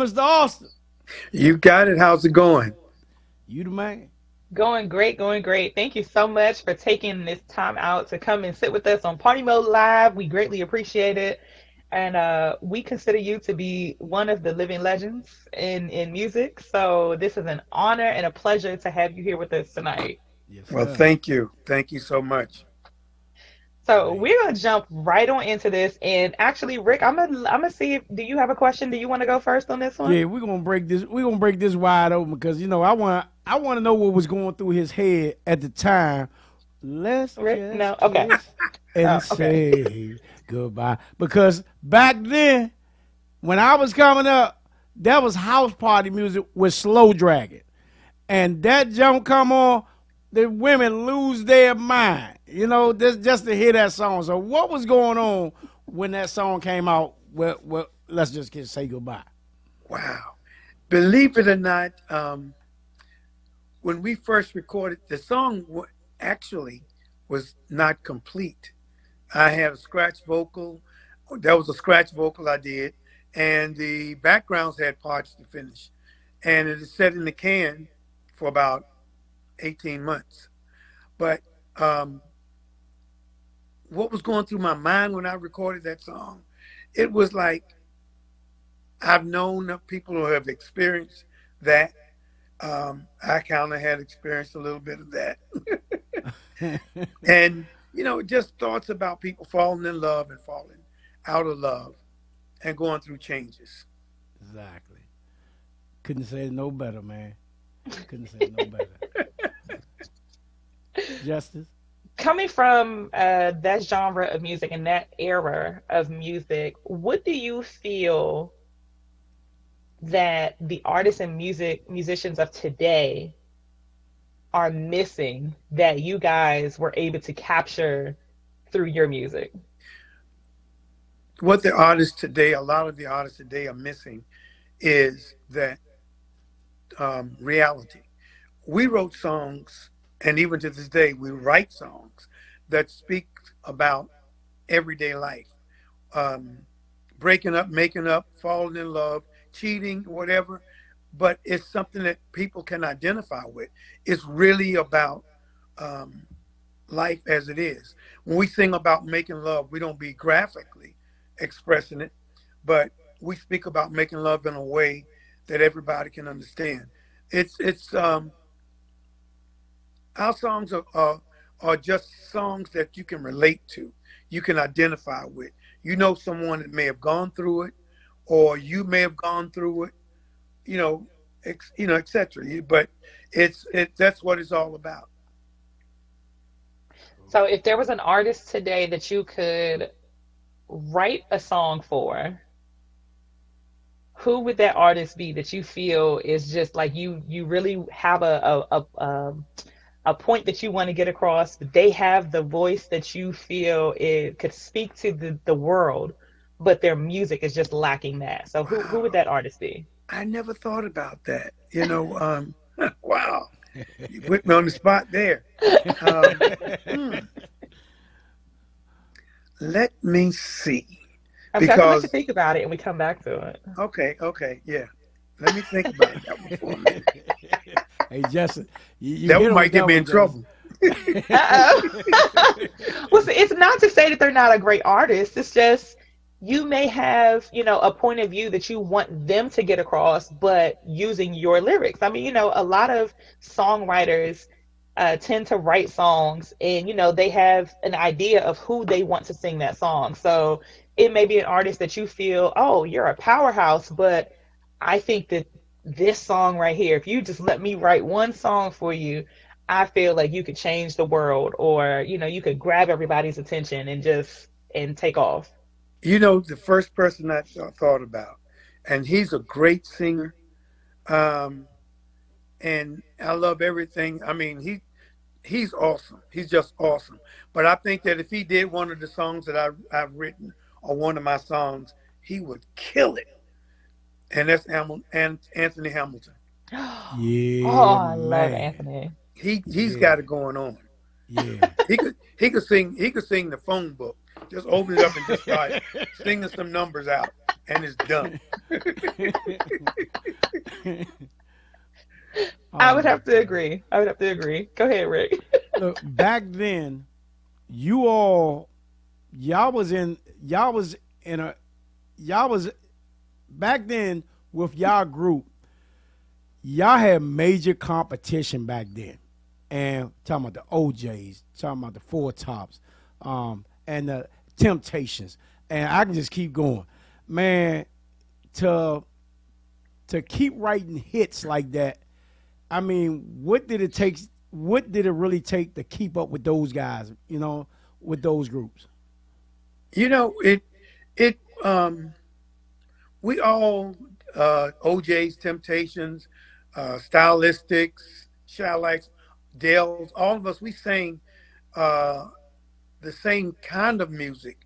on, Mr. Alston? You got it. How's it going? You the man. Going great, going great. Thank you so much for taking this time out to come and sit with us on Party Mode Live. We greatly appreciate it. And uh, we consider you to be one of the living legends in, in music. So this is an honor and a pleasure to have you here with us tonight. Well, thank you. Thank you so much. So we're gonna jump right on into this. And actually, Rick, I'm gonna I'm gonna see if do you have a question? Do you want to go first on this one? Yeah, we're gonna break this. We're gonna break this wide open because you know I want I want to know what was going through his head at the time. Let's Rick, no, okay. and Oh, okay. say goodbye. Because back then, when I was coming up, that was house party music with slow dragon, and that jump come on, the women lose their mind. You know, just just to hear that song. So what was going on when that song came out? Well, well let's just kiss, say goodbye. Wow. Believe it or not, um, when we first recorded the song, actually was not complete. I have a scratch vocal. That was a scratch vocal I did, and the backgrounds had parts to finish, and it is set in the can for about 18 months. But um, what was going through my mind when I recorded that song, it was like I've known people who have experienced that. Um, I kind of had experienced a little bit of that. and, you know, just thoughts about people falling in love and falling out of love and going through changes. Exactly. Couldn't say no better, man. Couldn't say no better. Justice. Coming from uh, that genre of music and that era of music, what do you feel that the artists and music musicians of today are missing that you guys were able to capture through your music? What the artists today, a lot of the artists today are missing is that um, reality. We wrote songs, and even to this day, we write songs that speak about everyday life. Um, breaking up, making up, falling in love, cheating, whatever. But it's something that people can identify with. It's really about um, life as it is. When we sing about making love, we don't be graphically expressing it, but we speak about making love in a way that everybody can understand. It's it's um, our songs are, are are just songs that you can relate to, you can identify with. You know someone that may have gone through it, or you may have gone through it, you know, ex, you know, etc. But it's it that's what it's all about. So, if there was an artist today that you could write a song for, who would that artist be that you feel is just like you you really have a a a, um, a point that you want to get across but they have the voice that you feel it could speak to the, the world but their music is just lacking that so who, who would that artist be I never thought about that. You know, um, wow, you put me on the spot there. Um, hmm. Let me see. okay, I'll let Because you think about it and we come back to it okay, okay, yeah. Let me think about that one for a minute. Hey, Justin. You, you That one might get me in trouble. Uh-oh. well, see, it's not to say that they're not a great artist. It's just you may have, you know, a point of view that you want them to get across, but using your lyrics. I mean, you know, a lot of songwriters uh, tend to write songs and, you know, they have an idea of who they want to sing that song. So it may be an artist that you feel, oh, you're a powerhouse, but I think that this song right here, if you just let me write one song for you, I feel like you could change the world or, you know, you could grab everybody's attention and just and take off. You know, the first person I th- thought about, and he's a great singer, um, and I love everything. I mean, he he's awesome. He's just awesome. But I think that if he did one of the songs that I, I've written or one of my songs, he would kill it. And that's Hamil- and Anthony Hamilton. Yeah. oh, I love. Anthony. He he's Yeah. got it going on. Yeah. He could he could sing he could sing the phone book. Just open it up and just start singing some numbers out, and it's done. I would oh, have to agree. I would have to agree. Go ahead, Rick. Look, back then, you all, y'all was in, y'all was in a, y'all was, back then with y'all group, y'all had major competition back then. And talking about the O'Jays, talking about the Four Tops, um, and the Temptations. And I can just keep going. Man, to to keep writing hits like that, I mean, what did it take? What did it really take to keep up with those guys? You know, with those groups. You know, it it um we all uh O'Jays Temptations, uh Stylistics, Chi-Lites, Dells, all of us we sang uh the same kind of music,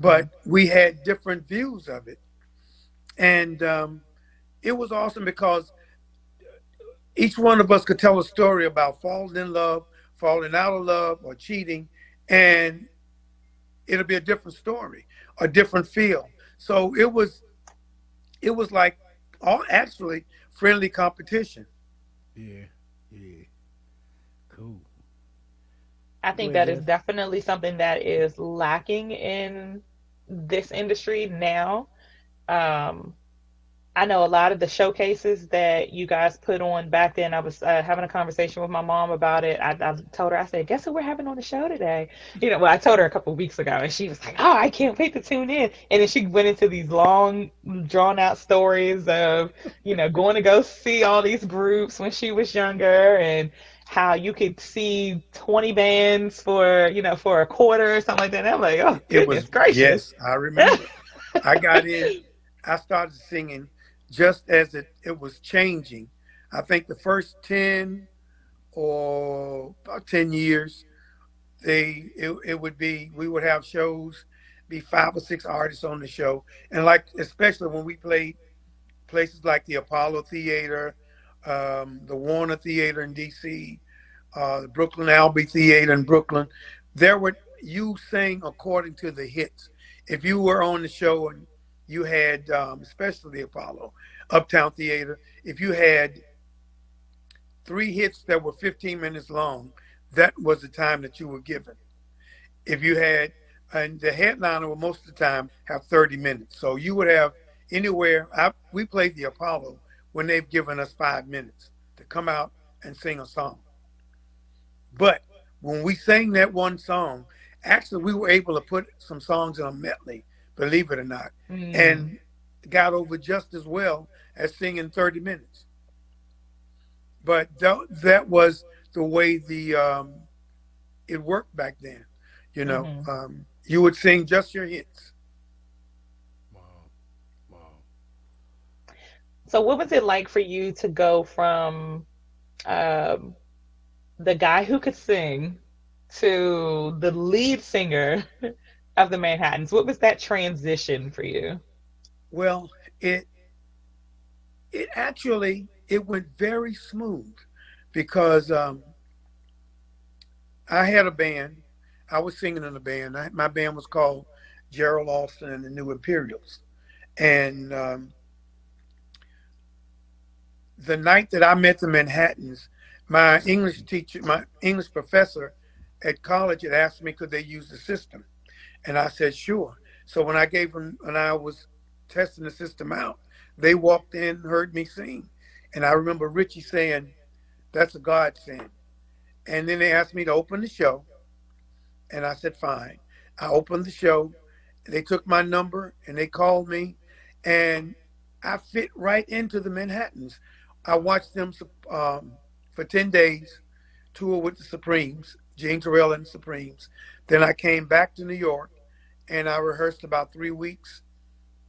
but we had different views of it. And um it was awesome because each one of us could tell a story about falling in love, falling out of love, or cheating, and it'll be a different story, a different feel. So it was, it was like, all actually friendly competition. Yeah, yeah, cool. I think Go ahead, that is definitely something that is lacking in this industry now. Um, I know a lot of the showcases that you guys put on back then. I was uh, having a conversation with my mom about it. I, I told her, I said, "Guess who we're having on the show today?" You know, well, I told her a couple of weeks ago, and she was like, "Oh, I can't wait to tune in." And then she went into these long, drawn-out stories of, you know, going to go see all these groups when she was younger, and how you could see 20 bands for, you know, for a quarter or something like that. And I'm like, "Oh, It was gracious!" yes, I remember. I got in. I started singing just as it, it was changing. I think the first ten or about ten years, they it, it would be we would have shows, be five or six artists on the show, and like especially when we played places like the Apollo Theater, um, the Warner Theater in D.C., uh, the Brooklyn Albee Theater in Brooklyn. There were you sang according to the hits. If you were on the show and you had, um, especially the Apollo, Uptown Theater, if you had three hits that were 15 minutes long, that was the time that you were given. If you had, and the headliner will most of the time have 30 minutes. So you would have anywhere, I, we played the Apollo when they've given us five minutes to come out and sing a song. But when we sang that one song, actually we were able to put some songs in a medley, believe it or not, Mm. and got over just as well as singing 30 minutes. But tha- that was the way the um, it worked back then. You know, Mhm. um, you would sing just your hits. So, what was it like for you to go from um, the guy who could sing to the lead singer of the Manhattans? What was that transition for you? Well, it it actually it went very smooth because um, I had a band. I was singing in a band. I, my band was called Gerald Alston and the New Imperials, and um, the night that I met the Manhattans, my English teacher, my English professor at college had asked me could they use the system, and I said sure. So when I gave them, when I was testing the system out, they walked in, heard me sing, and I remember Richie saying, "That's a godsend." And then they asked me to open the show, and I said fine. I opened the show. They took my number and they called me, and I fit right into the Manhattans. I watched them um, for 10 days, tour with the Supremes, Jean Terrell and the Supremes. Then I came back to New York and I rehearsed about three weeks.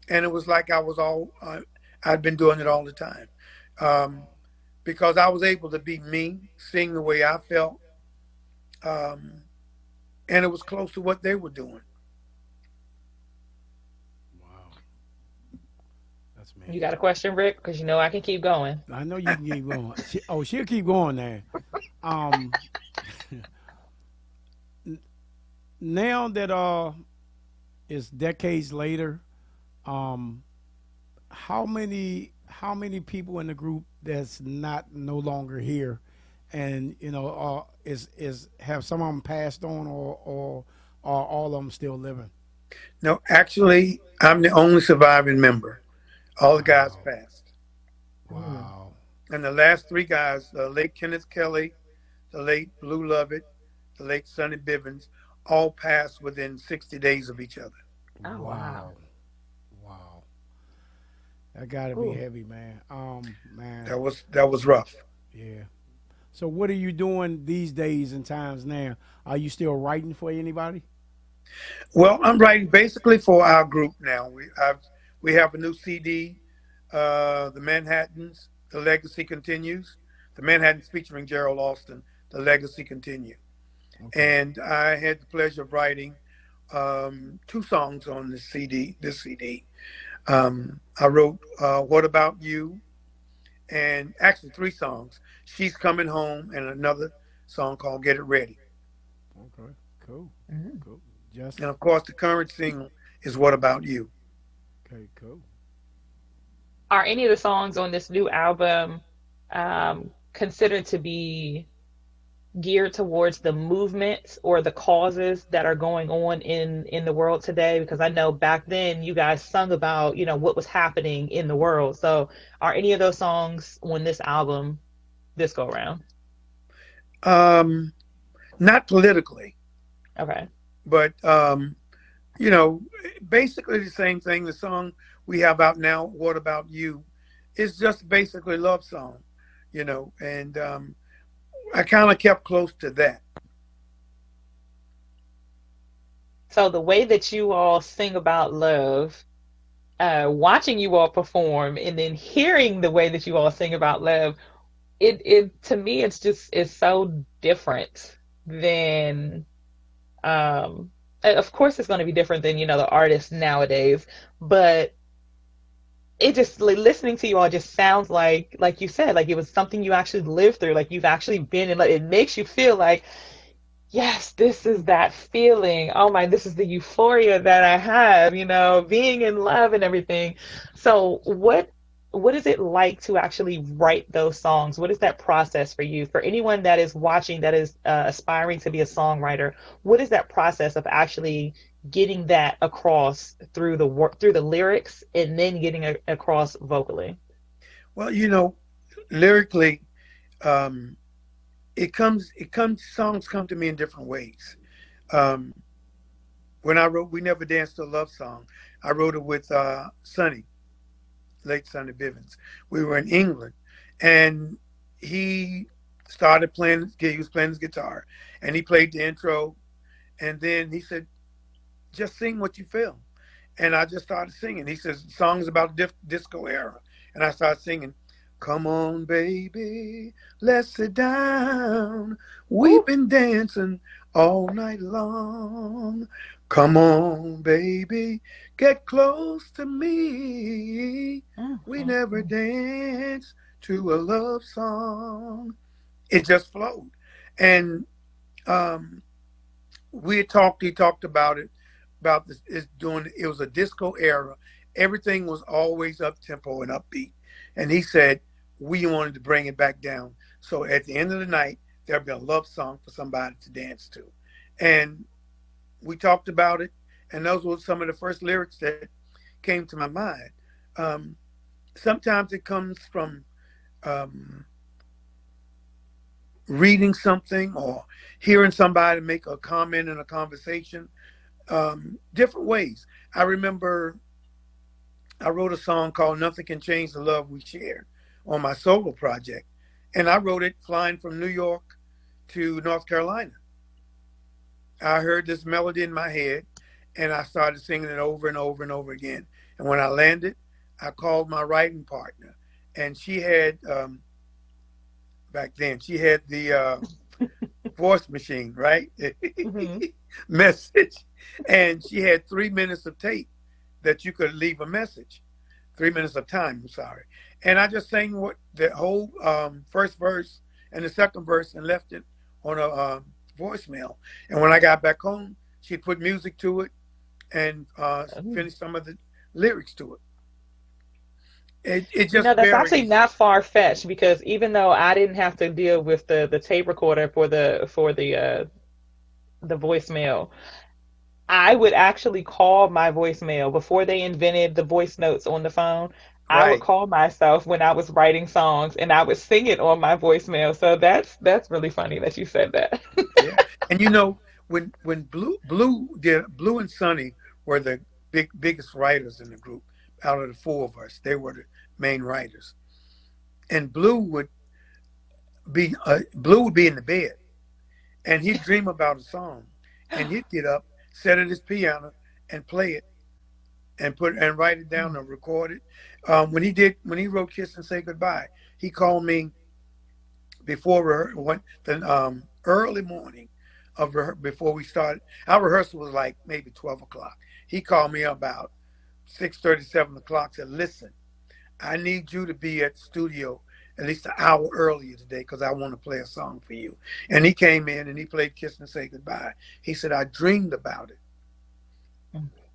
And it was like I was all, uh, I'd been doing it all the time. Um, because I was able to be me, sing the way I felt. Um, and it was close to what they were doing. Wow. That's me. You got a question, Rick? Because you know I can keep going. I know you can keep going. She, oh, she'll keep going there. Um, n- now that uh, it's decades later, um, how many how many people in the group that's not no longer here, and you know, uh, is is have some of them passed on, or or are all of them still living? No, actually, I'm the only surviving member. All the guys passed. Wow. And the last three guys, the late Kenneth Kelly, the late Blue Lovett, the late Sonny Bivins, all passed within 60 days of each other. Oh wow. Wow. That got to be heavy, man. Um, man. That was that was rough. Yeah. So what are you doing these days and times now? Are you still writing for anybody? Well, I'm writing basically for our group now. We I've, we have a new CD, uh, the Manhattans, the Legacy Continues. The Manhattans featuring Gerald Alston, the Legacy Continue. And I had the pleasure of writing um, two songs on this CD. This CD, um, I wrote uh, "What About You," and actually three songs. "She's Coming Home" and another song called "Get It Ready." Okay. Cool. Cool. Just And of course, the current single is "What About You." okay. Cool. Are any of the songs on this new album um, considered to be geared towards the movements or the causes that are going on in in the world today because I know back then you guys sung about you know what was happening in the world. So are any of those songs on this album this go around? Um, not politically, okay. But um, you know, basically the same thing. The song we have out now, "What About You," is just basically love song, you know, and um, I kind of kept close to that. so the way that you all sing about love uh watching you all perform and then hearing the way that you all sing about love it it to me it's just it's so different than um of course it's going to be different than you know the artists nowadays but it just like listening to you all just sounds like like you said like it was something you actually lived through like you've actually been in like it makes you feel like yes this is that feeling. Oh my this is the euphoria that i have you know being in love and everything. So what what is it like to actually write those songs? What is that process for you? For anyone that is watching that is uh, aspiring to be a songwriter what is that process of actually getting that across through the work through the lyrics and then getting a, across vocally Well, you know, lyrically, um, it comes, it comes, songs come to me in different ways. Um, when I wrote "We Never Danced" a love song, I wrote it with uh, Sonny, late Sonny Bivins. We were in England, and he started playing. He was playing his guitar, and he played the intro, and then he said, "Just sing what you feel." And I just started singing. He says, "Songs about dif- disco era," and I started singing. Come on, baby, let's sit down. We've been dancing all night long. Come on, baby, get close to me. We never danced to a love song. It just flowed. And um, we talked, he talked about it, about this, is doing, it was a disco era. Everything was always up tempo and upbeat. And he said, we wanted to bring it back down. So at the end of the night, there'll be a love song for somebody to dance to. And we talked about it, and those were some of the first lyrics that came to my mind. Um, sometimes it comes from um, reading something or hearing somebody make a comment in a conversation, um, different ways. I remember I wrote a song called Nothing Can Change the Love We Share on my solo project. And I wrote it flying from New York to North Carolina. I heard this melody in my head and I started singing it over and over and over again. And when I landed, I called my writing partner and she had, um, back then, she had the uh, voice machine, right? message. And she had three minutes of tape that you could leave a message. Three minutes of time, I'm sorry. And I just sang what the whole um, first verse and the second verse and left it on a uh, voicemail. And when I got back home, she put music to it and uh, finished some of the lyrics to it. It, it know, that's varies. actually not far fetched because even though I didn't have to deal with the, the tape recorder for the for the uh, the voicemail, I would actually call my voicemail before they invented the voice notes on the phone. I would call myself when I was writing songs and I would sing it on my voicemail. So that's that's really funny that you said that. And you know, when when Blue Blue did Blue and Sonny were the big biggest writers in the group out of the four of us. They were the main writers. And Blue would be uh, Blue would be in the bed, and he'd dream about a song, and he'd get up, set at his piano, and play it, and put and write it down and record it. Um, when he did when he wrote "Kiss and Say Goodbye," he called me before when the um, early morning of before we started. Our rehearsal was like maybe twelve o'clock. He called me about six thirty, seven o'clock. Said, "Listen, I need you to be at the studio at least an hour earlier today because I want to play a song for you." And he came in and he played "Kiss and Say Goodbye." He said, "I dreamed about it."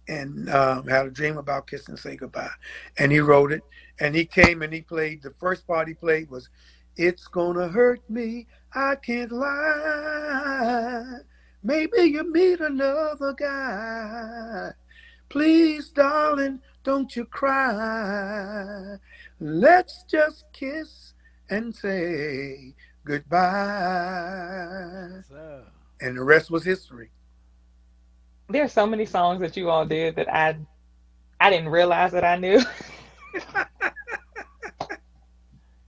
And um, had a dream about kiss and say goodbye, and he wrote it. And he came and he played. The first part he played was It's gonna hurt me. I can't lie. Maybe you meet another guy. Please, darling, don't you cry. Let's just kiss and say goodbye. And the rest was history. There are so many songs that you all did that I I didn't realize that I knew.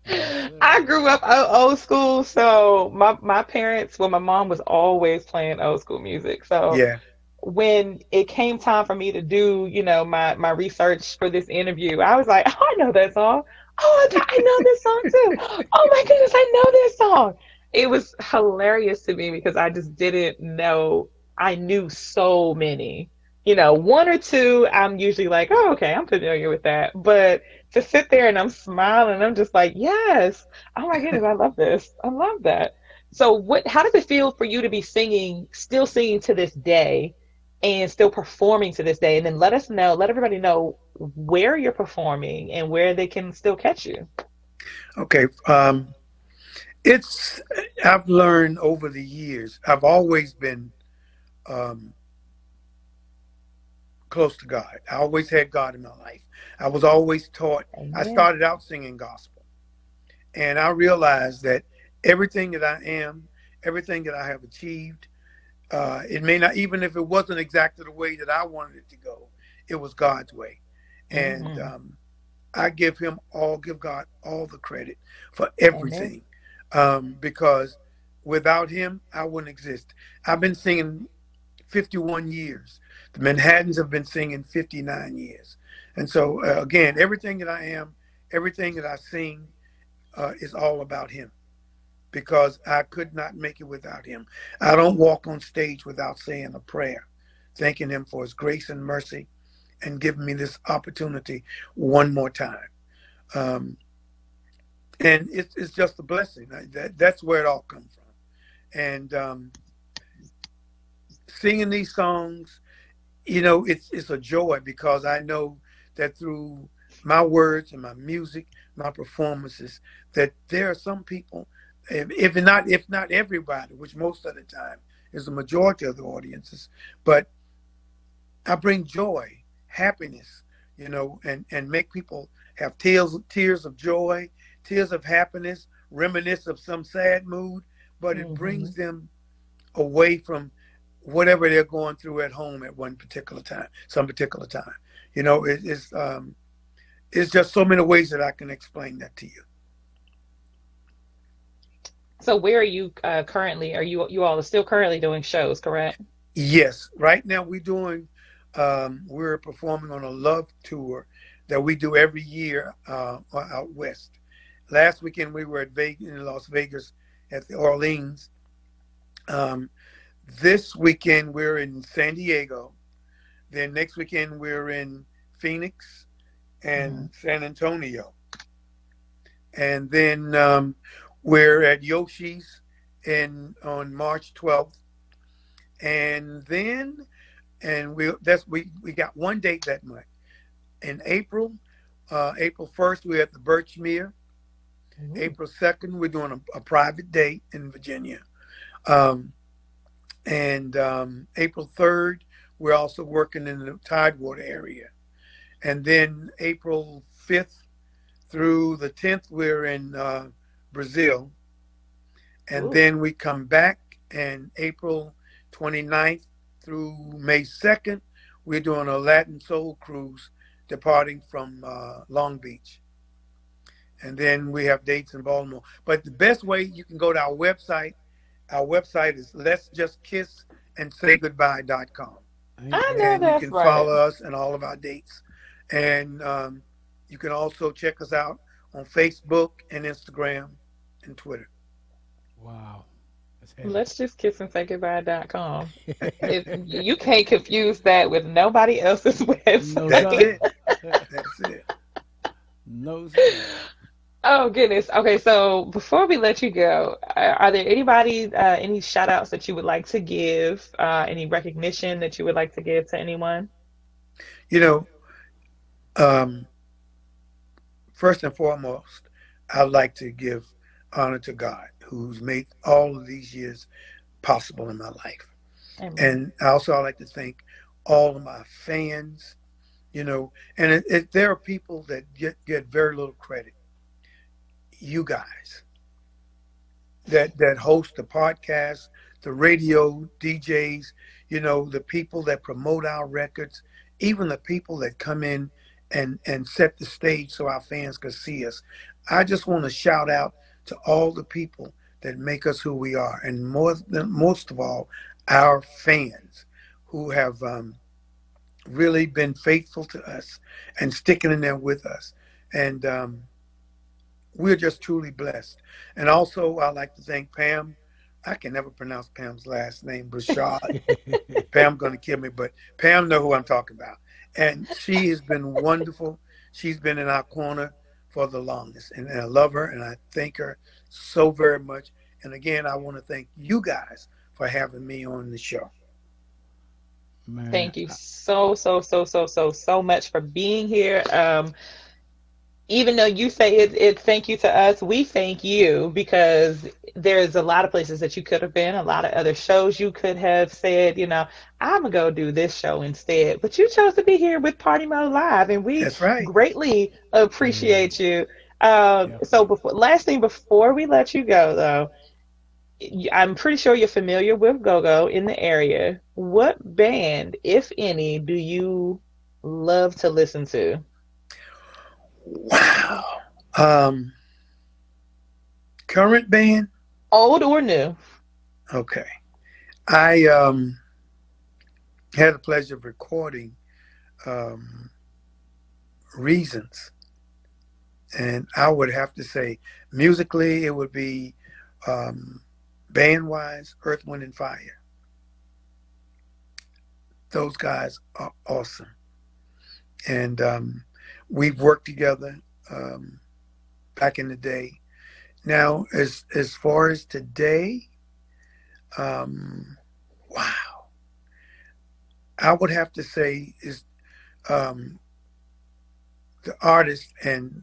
I grew up old school, so my my parents, well, my mom was always playing old school music. So Yeah. When it came time for me to do, you know, my my research for this interview, I was like, oh, I know that song. Oh, I know this song too. Oh my goodness, I know this song. It was hilarious to me because I just didn't know. I knew so many. You know, one or two, I'm usually like, oh, okay, I'm familiar with that. But to sit there and I'm smiling, I'm just like, yes. Oh my goodness, I love this. I love that. So, what? How does it feel for you to be singing, still singing to this day, and still performing to this day? And then let us know, let everybody know where you're performing and where they can still catch you. Okay. Um, it's I've learned over the years. I've always been um, close to God. I always had God in my life. I was always taught. I started out singing gospel, and I realized that everything that I am, everything that I have achieved, uh, it may not even if it wasn't exactly the way that I wanted it to go, it was God's way, and Mhm. um, I give Him all, give God all the credit for everything, um, because without Him, I wouldn't exist. I've been singing 51 years. The Manhattans have been singing 59 years. And so, uh, again, everything that I am, everything that I sing uh, is all about Him because I could not make it without Him. I don't walk on stage without saying a prayer, thanking Him for His grace and mercy and giving me this opportunity one more time. Um, and it's, it's just a blessing. That, that's where it all comes from. And um, singing these songs, you know, it's it's a joy because I know that through my words and my music, my performances, that there are some people, if, not if not everybody, which most of the time is the majority of the audiences, but I bring joy, happiness, you know, and and make people have tears tears of joy, tears of happiness, reminisce of some sad mood, but it brings them away from whatever they're going through at home at one particular time, some particular time. You know, it, it's um, it's just so many ways that I can explain that to you. So, where are you uh, currently? Are you you all are still currently doing shows, correct? Yes, right now we're doing, um, we're performing on a love tour that we do every year uh, out west. Last weekend we were at Vegas, in Las Vegas at the Orleans. Um, this weekend we're in San Diego. Then next weekend we're in Phoenix and San Antonio. And then um, we're at Yoshi's in on March 12th. And then and we that's we we got one date that month. In April, uh, April 1st, we're at the Birchmere. April 2nd, we're doing a, a private date in Virginia. Um, and um, April 3rd, we're also working in the Tidewater area. And then April 5th through the 10th, we're in uh, Brazil. And Ooh. then we come back, and April 29th through May 2nd, we're doing a Latin Soul Cruise departing from uh, Long Beach. And then we have dates in Baltimore. But the best way you can go to our website, our website is let's just kiss and say goodbye.com. I know and that's you can right. follow us and all of our dates. And um, you can also check us out on Facebook and Instagram and Twitter. Wow. Let's just kiss and say goodbye.com. If you can't confuse that with nobody else's website. That's it. That's it. No. Oh goodness. Okay, so before we let you go, are, are there anybody, uh, any shout outs that you would like to give? Uh, any recognition that you would like to give to anyone? You know, um, first and foremost, I'd like to give honor to God, who's made all of these years possible in my life. Amen. And I also I like to thank all of my fans, you know, and it, it, there are people that get, get very little credit. You guys that that host the podcast, the radio DJs, you know, the people that promote our records, even the people that come in and and set the stage so our fans can see us. I just want to shout out to all the people that make us who we are, and more than most of all, our fans who have um, really been faithful to us and sticking in there with us. And um, we're just truly blessed. And also, I'd like to thank Pam. I can never pronounce Pam's last name, Bouchard. Pam going to kill me, but Pam know who I'm talking about. And she has been wonderful. She's been in our corner for the longest. And, and I love her and I thank her so very much. And again, I want to thank you guys for having me on the show. Man. Thank you so, so, so, so, so, so much for being here. Um, even though you say it, it thank you to us, we thank you because there's a lot of places that you could have been, a lot of other shows you could have said, you know, I'm gonna go do this show instead. But you chose to be here with Party Mode Live, and we right. greatly appreciate you. Um, So before last thing before we let you go though, I'm pretty sure you're familiar with GoGo in the area. What band, if any, do you love to listen to? Um, current band? Old or new? Okay. I um, had the pleasure of recording um, Reasons. And I would have to say, musically, it would be um, band wise, Earth, Wind, and Fire. Those guys are awesome. And um, we've worked together um, back in the day. Now, as as far as today, um, wow, I would have to say is um, the artist. And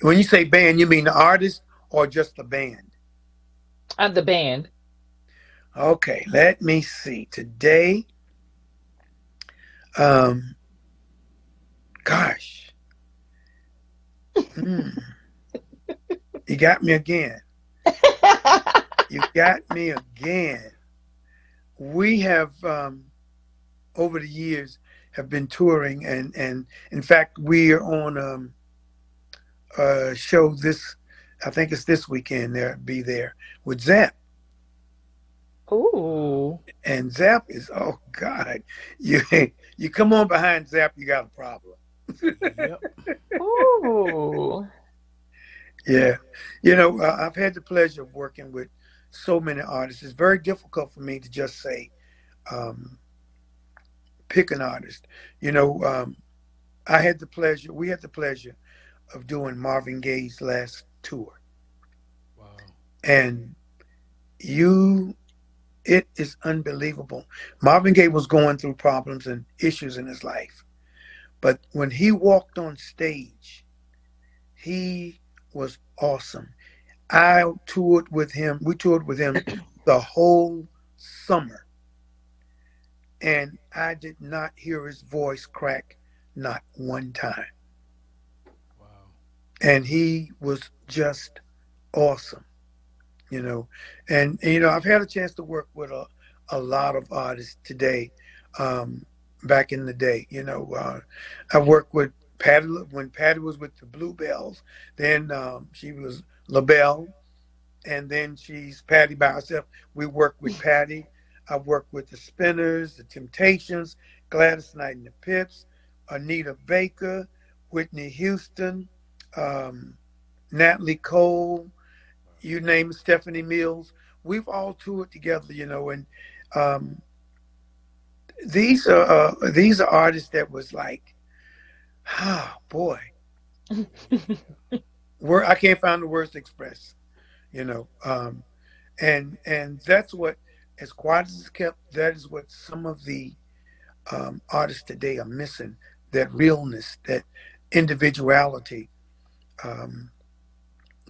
when you say band, you mean the artist or just the band? Uh, the band. Okay, let me see. Today, um, gosh, Hmm. you got me again. you got me again. We have, um, over the years, have been touring, and and in fact, we are on um, a show this. I think it's this weekend. There, be there with Zapp. Ooh. And Zapp is oh God, you you come on behind Zapp, you got a problem. Ooh. Yeah, you know uh, I've had the pleasure of working with so many artists. It's very difficult for me to just say um, pick an artist. You know, um, I had the pleasure. We had the pleasure of doing Marvin Gaye's last tour. Wow. And you it is unbelievable. Marvin Gaye was going through problems and issues in his life. But when he walked on stage, he was awesome. I toured with him. We toured with him the whole summer. And I did not hear his voice crack not one time. Wow. And he was just awesome you know and, you know i've had a chance to work with a, a lot of artists today um, back in the day you know uh, i worked with patti when patti was with the bluebelles then um, she was labelle and then she's patti by herself we worked with patti i've worked with the spinners the temptations gladys knight and the pips anita baker whitney houston um, natalie cole you name it, Stephanie Mills. We've all toured together, you know, and um, these are uh, these are artists that was like, ah, boy, where I can't find the words to express, you know, um, and and that's what, as quiet as it's kept, that is what some of the um, artists today are missing. That realness, that individuality. Um,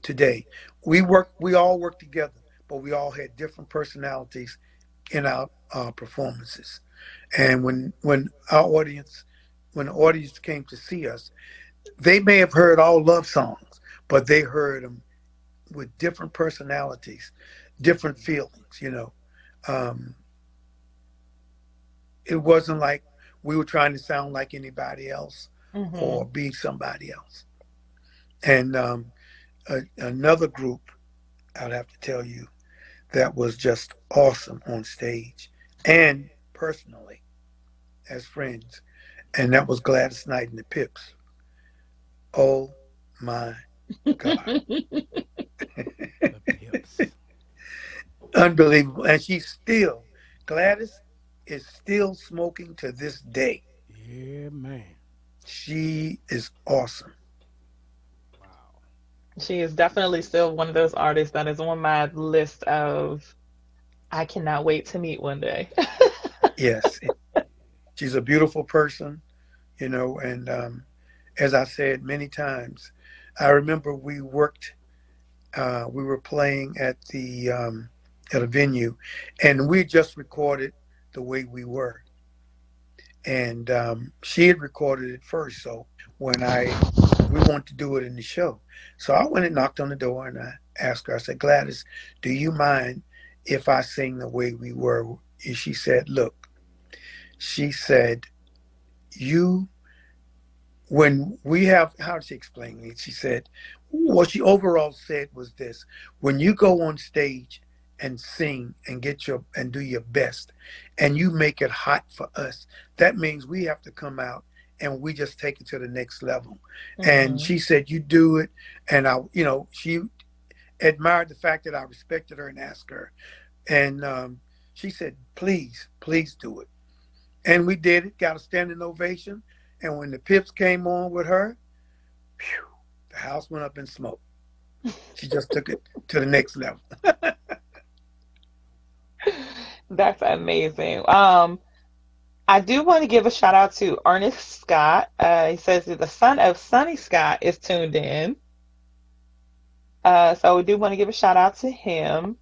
today. We work, we all work together, but we all had different personalities in our uh, performances. And when when our audience, when the audience came to see us, they may have heard all love songs, but they heard them with different personalities, different feelings. You know, um, it wasn't like we were trying to sound like anybody else Mhm. or be somebody else. And um, a, another group, I'd have to tell you, that was just awesome on stage and personally as friends, and that was Gladys Knight and the Pips. Oh my God. Unbelievable. And she's still, Gladys is still smoking to this day. Yeah, man. She is awesome. Wow. She is definitely still one of those artists that is on my list of I cannot wait to meet one day. Yes. She's a beautiful person, you know, and um, as I said many times, I remember we worked, uh, we were playing at the um, at a venue, and we just recorded the way we were, and um, she had recorded it first. So when I we wanted to do it in the show, so I went and knocked on the door and I asked her. I said, Gladys, do you mind if I sing the way we were? And she said, Look, she said, you when we have how did she explain it? She said, what she overall said was this: when you go on stage and sing and get your and do your best, and you make it hot for us, that means we have to come out and we just take it to the next level. And Mhm. she said, you do it, and I, you know, she admired the fact that I respected her and asked her, and um, she said, please, please do it. And we did it, got a standing ovation. And when the Pips came on with her, the house went up in smoke. She just took it to the next level. That's amazing. Um, I do want to give a shout out to Ernest Scott. Uh, he says that the son of Sonny Scott is tuned in. Uh, so we do want to give a shout out to him.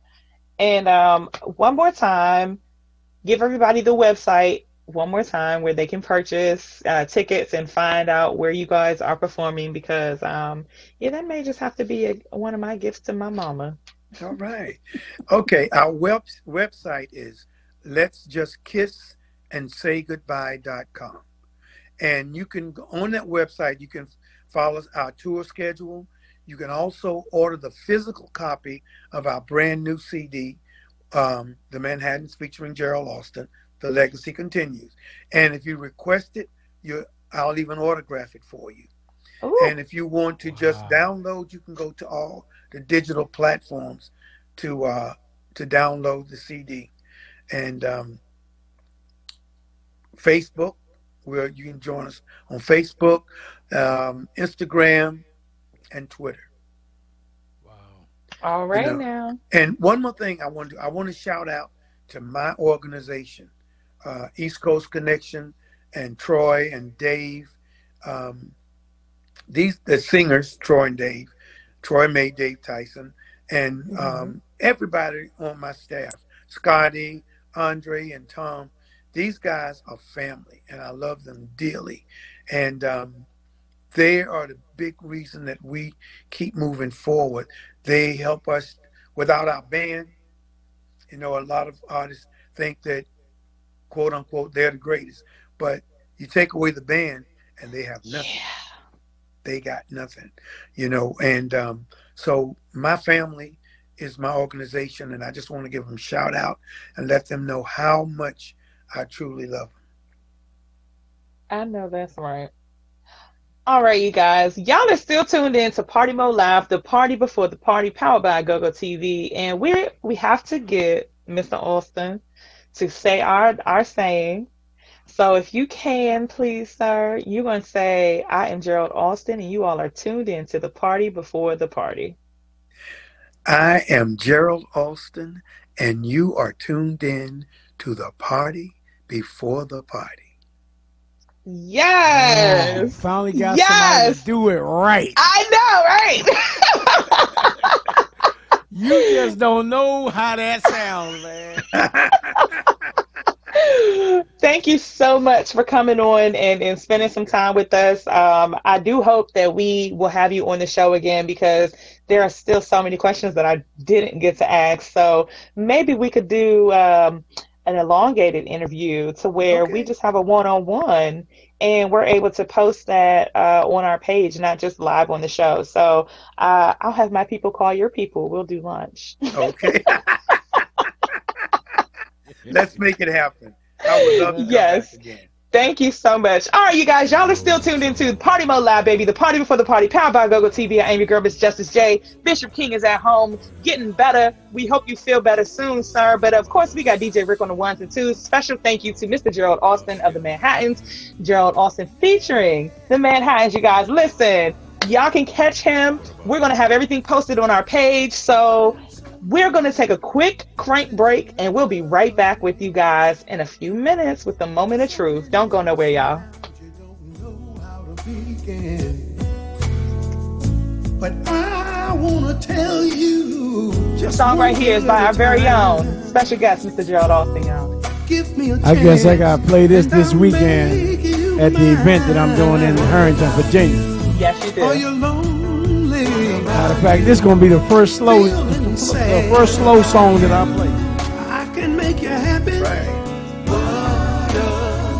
And um, one more time, give everybody the website one more time where they can purchase uh, tickets and find out where you guys are performing because um, yeah, that may just have to be a, one of my gifts to my mama. All right. Okay. Our web, website is let's just kiss and say goodbye.com. And you can on that website, you can follow our tour schedule. You can also order the physical copy of our brand new CD, um, The Manhattans featuring Gerald Alston. The legacy continues. And if you request it, you I'll even autograph it for you. And if you want to just download, you can go to all the digital platforms to uh, to download the CD. And um, Facebook, where you can join us on Facebook, um, Instagram, and Twitter. Wow! All right know, now. And one more thing I want to I want to shout out to my organization, uh, East Coast Connection, and Troy and Dave. Um, these the singers, Troy and Dave. Troy made Dave Tyson, and um, everybody on my staff, Scotty, Andre, and Tom. These guys are family, and I love them dearly. And um, they are the big reason that we keep moving forward. They help us without our band. You know, a lot of artists think that, quote unquote, they're the greatest. But you take away the band and they have nothing. They got nothing, you know. And um, so my family is my organization, and I just want to give them a shout out and let them know how much I truly love them. I know that's right. All right, you guys. Y'all are still tuned in to Party Mode Live, the party before the party, powered by GoGo TV, and we we have to get Mr. Alston to say our our saying. So if you can, please, sir, you're gonna say, "I am Gerald Alston," and you all are tuned in to the party before the party. I am Gerald Alston, and you are tuned in to the party before the party. Yes. finally got somebody to do it right. I know, right? just don't know how that sounds, man. Thank you so much for coming on and, and spending some time with us. Um, I do hope that we will have you on the show again because there are still so many questions that I didn't get to ask. So maybe we could do um, an elongated interview to where we just have a one on one and we're able to post that uh, on our page, not just live on the show. So uh, I'll have my people call your people. We'll do lunch. Okay. Let's make it happen. I would love to come Yes. Thank you so much. All right, you guys, y'all are still tuned into Party Mode Live, baby. The party before the party, powered by GoGo TV. I am your girl, Miss Justice J. Bishop King is at home, getting better. We hope you feel better soon, sir. But of course, we got DJ Rick on the ones and twos. Special thank you to Mr. Gerald Alston of the Manhattans. Gerald Alston featuring the Manhattans, you guys. Listen, y'all can catch him. We're going to have everything posted on our page. So we're going to take a quick crank break and we'll be right back with you guys in a few minutes with the moment of truth. Don't go nowhere, y'all. But I wanna tell you The song right here is by our very own special guest, Mr. Gerald Alston, y'all. Give me a I guess I gotta play this this weekend at the event that I'm doing in Harrington, Virginia. Yes, you do. Are you lonely? Matter of fact, this is gonna be the first slow, the first slow song that I play. I can make you happy. What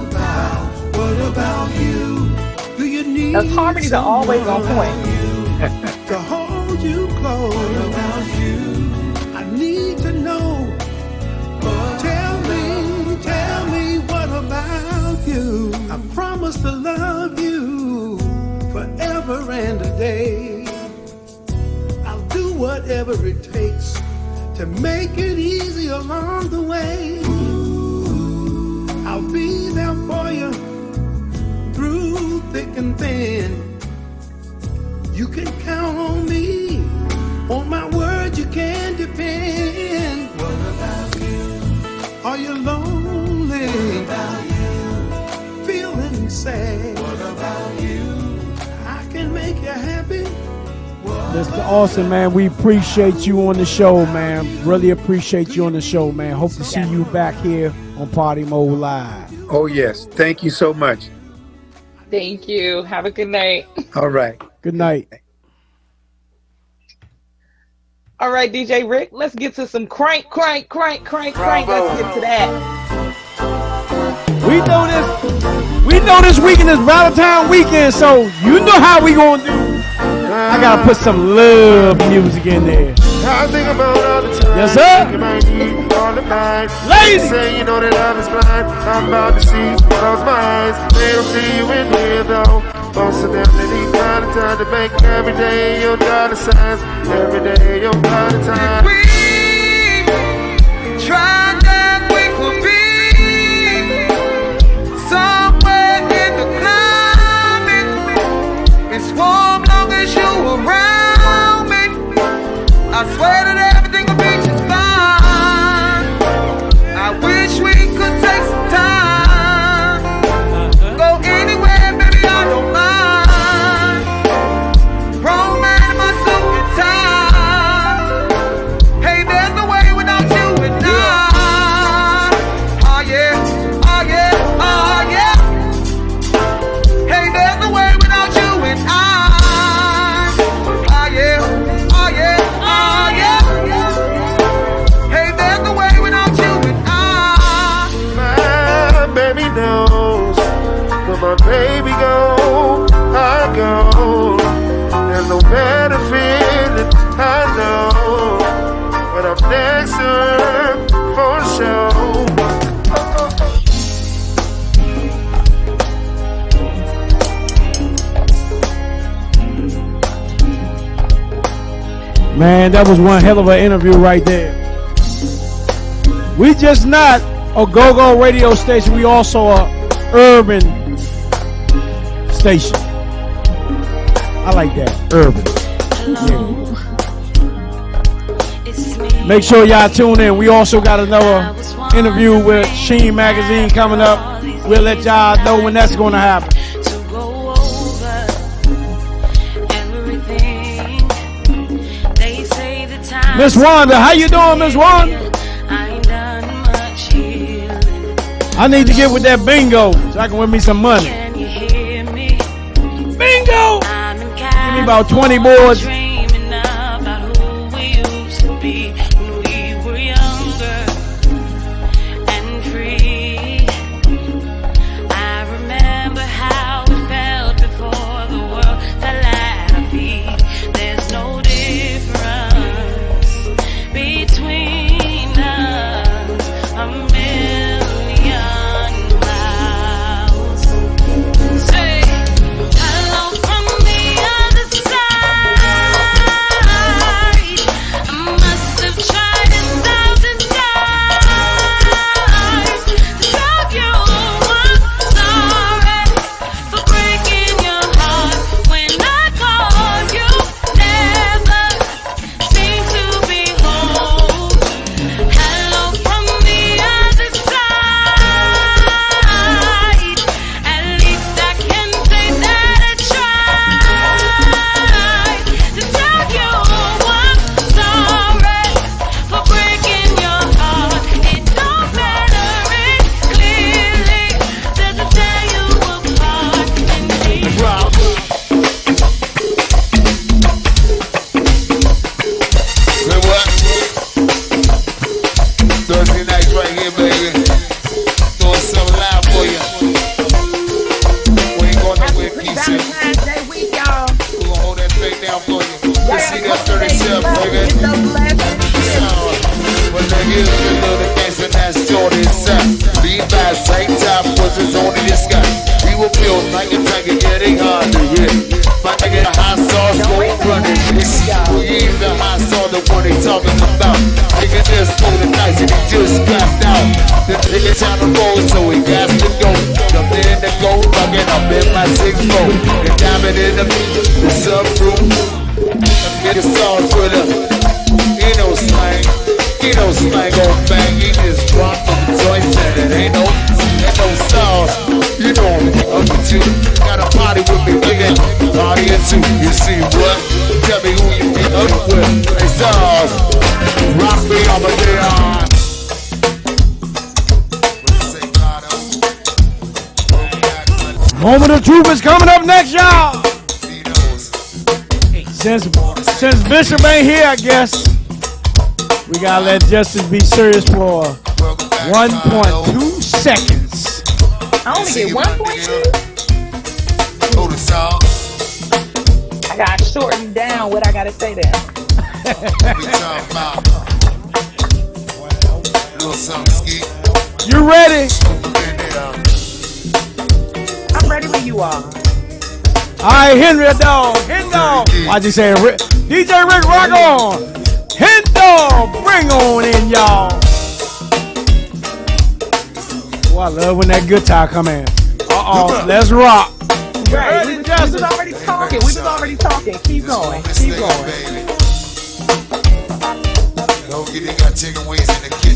about, what about you? Do you need Those harmonies are always on point. to hold you close? What about you? I need to know. Tell me, tell me what about you? I promise to love you forever and a day. I'll do whatever it takes to make it easy along the way. I'll be there for you through thick and thin. You can count on me. On my word, you can depend. What about you? Are you lonely? What about you? Feeling sad? What about you? I can make you happy. Mr. Alston, man, we appreciate you on the show, man. Really appreciate you on the show, man. Hope to see you back here on Party Mode Live. Oh, yes. Thank you so much. Thank you. Have a good night. All right. Good night. All right, DJ Rick, let's get to some crank, crank, crank, crank, crank. Let's get to that. We know this. We know this weekend is Valentine weekend, so you know how we gonna do. I gotta put some love music in there. I think about all the time. Yes, sir. You might need all the night. Ladies. Say you know that love is blind. I'm about to see. Close my eyes. They don't see you in here though. Most of them they need kind of time to make every day your dollar signs. Every day your dollar time. Try as you Man, that was one hell of an interview right there. We just not a go-go radio station. We also a urban station. I like that, urban. Yeah. Make sure y'all tune in. We also got another interview with Sheen Magazine coming up. We'll let y'all know when that's going to happen. Miss Wanda, how you doing, Miss Wanda? I need to get with that bingo so I can win me some money. Bingo! Give me about 20 boards. Moment of truth is coming up next, y'all. Since since Bishop ain't here, I guess we gotta let Justice be serious for 1.2 seconds. I only get 1.2. I gotta shorten down what I gotta say there. You ready? I'm ready when you are. All right, Henry dog, Hen dog. Why'd you say Rick? DJ Rick rock on? Hen dog, bring on in y'all. Oh, I love when that guitar come in. Uh oh, let's rock. Right. We was, we was already talking. We was already talking. Keep going. Keep going.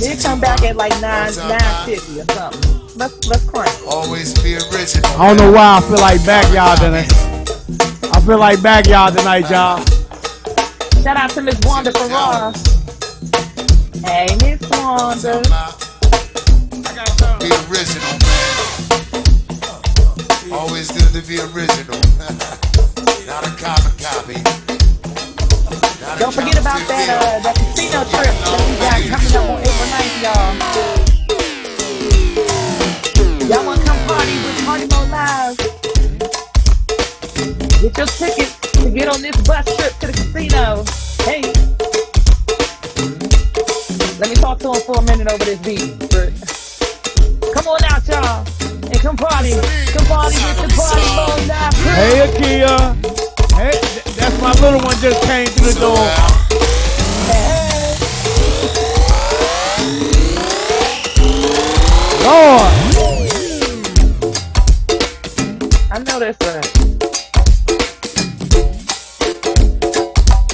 They come back at like nine nine fifty or something. Let's let's crank. Always be original. I don't know why I feel like backyard tonight. I feel like backyard tonight, y'all. Shout out to Miss Wanda Ferrara. Hey, Miss Wanda. Be original, man. Always good to be original. Not a carbon copy. Not Don't forget about that uh that casino trip that we got coming up on April 9th, y'all. Y'all wanna come party with Party Mode Live? Get your tickets to get on this bus trip to the casino. Hey. Let me talk to him for a minute over this beat. Come on out, y'all. And come party. Come party with the Party Mode Live crew. Hey, Akia. Hey, th- that's my little one just came through the door. Lord. I know that's right.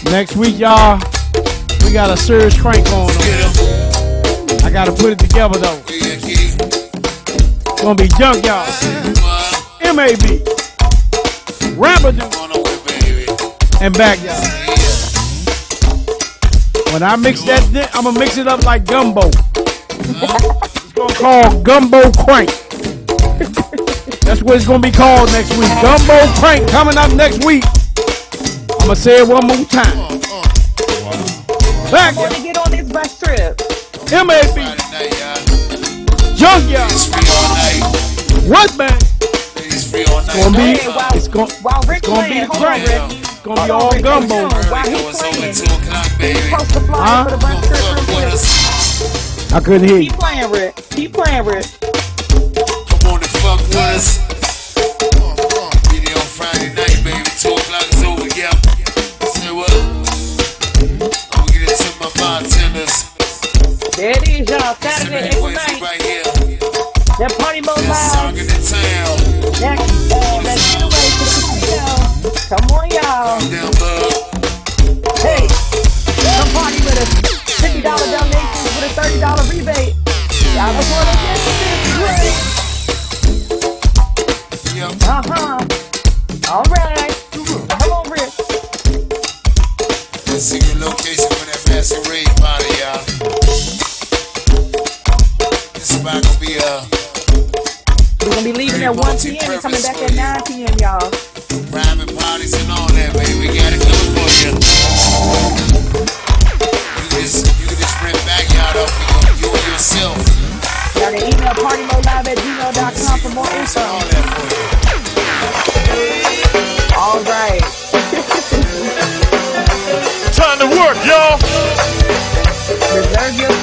Next week, y'all, we got a serious crank on. I gotta put it together though. Gonna be junk, y'all. MAB, Rabadoo, and back, y'all. When I mix that, I'm gonna mix it up like gumbo. it's gonna call gumbo crank. That's what it's gonna be called next week. Gumbo crank coming up next week. I'm gonna say it one more time. Back Want to get on this bus trip? MAB Junkyard. What man? It's gonna be. Hey, while- It's gonna. While Rick It's gonna be playing, the hold crank. It's gonna be all gumbo. While he playing, post the flyer Huh? for the bus trip. I couldn't hear you. Keep playing, Rick. Keep playing, Rick. Come on and fuck with us. On Friday night, baby. Two o'clock is over, yeah. Say what? I'm gonna get it to my bartenders. There it is, y'all. Saturday, April Crazy 9th. right here. That party mode Best song in the town. That, uh, that getaway to the. Come on, y'all. Down, bud. Hey, come party with us. $50 donations with a $30 rebate. Y'all just want to get. Uh-huh. All right. Come on, Rick. Secret location for that masquerade party, y'all. This spot gonna be uh We're going to be leaving at 1 p.m. and coming back at 9 p.m., y'all. private parties and all that, baby. We got it good for you. You can just you can just rent backyard off of you, you and yourself. Y'all can email partymodelive at gmail.com for more info. Reserve your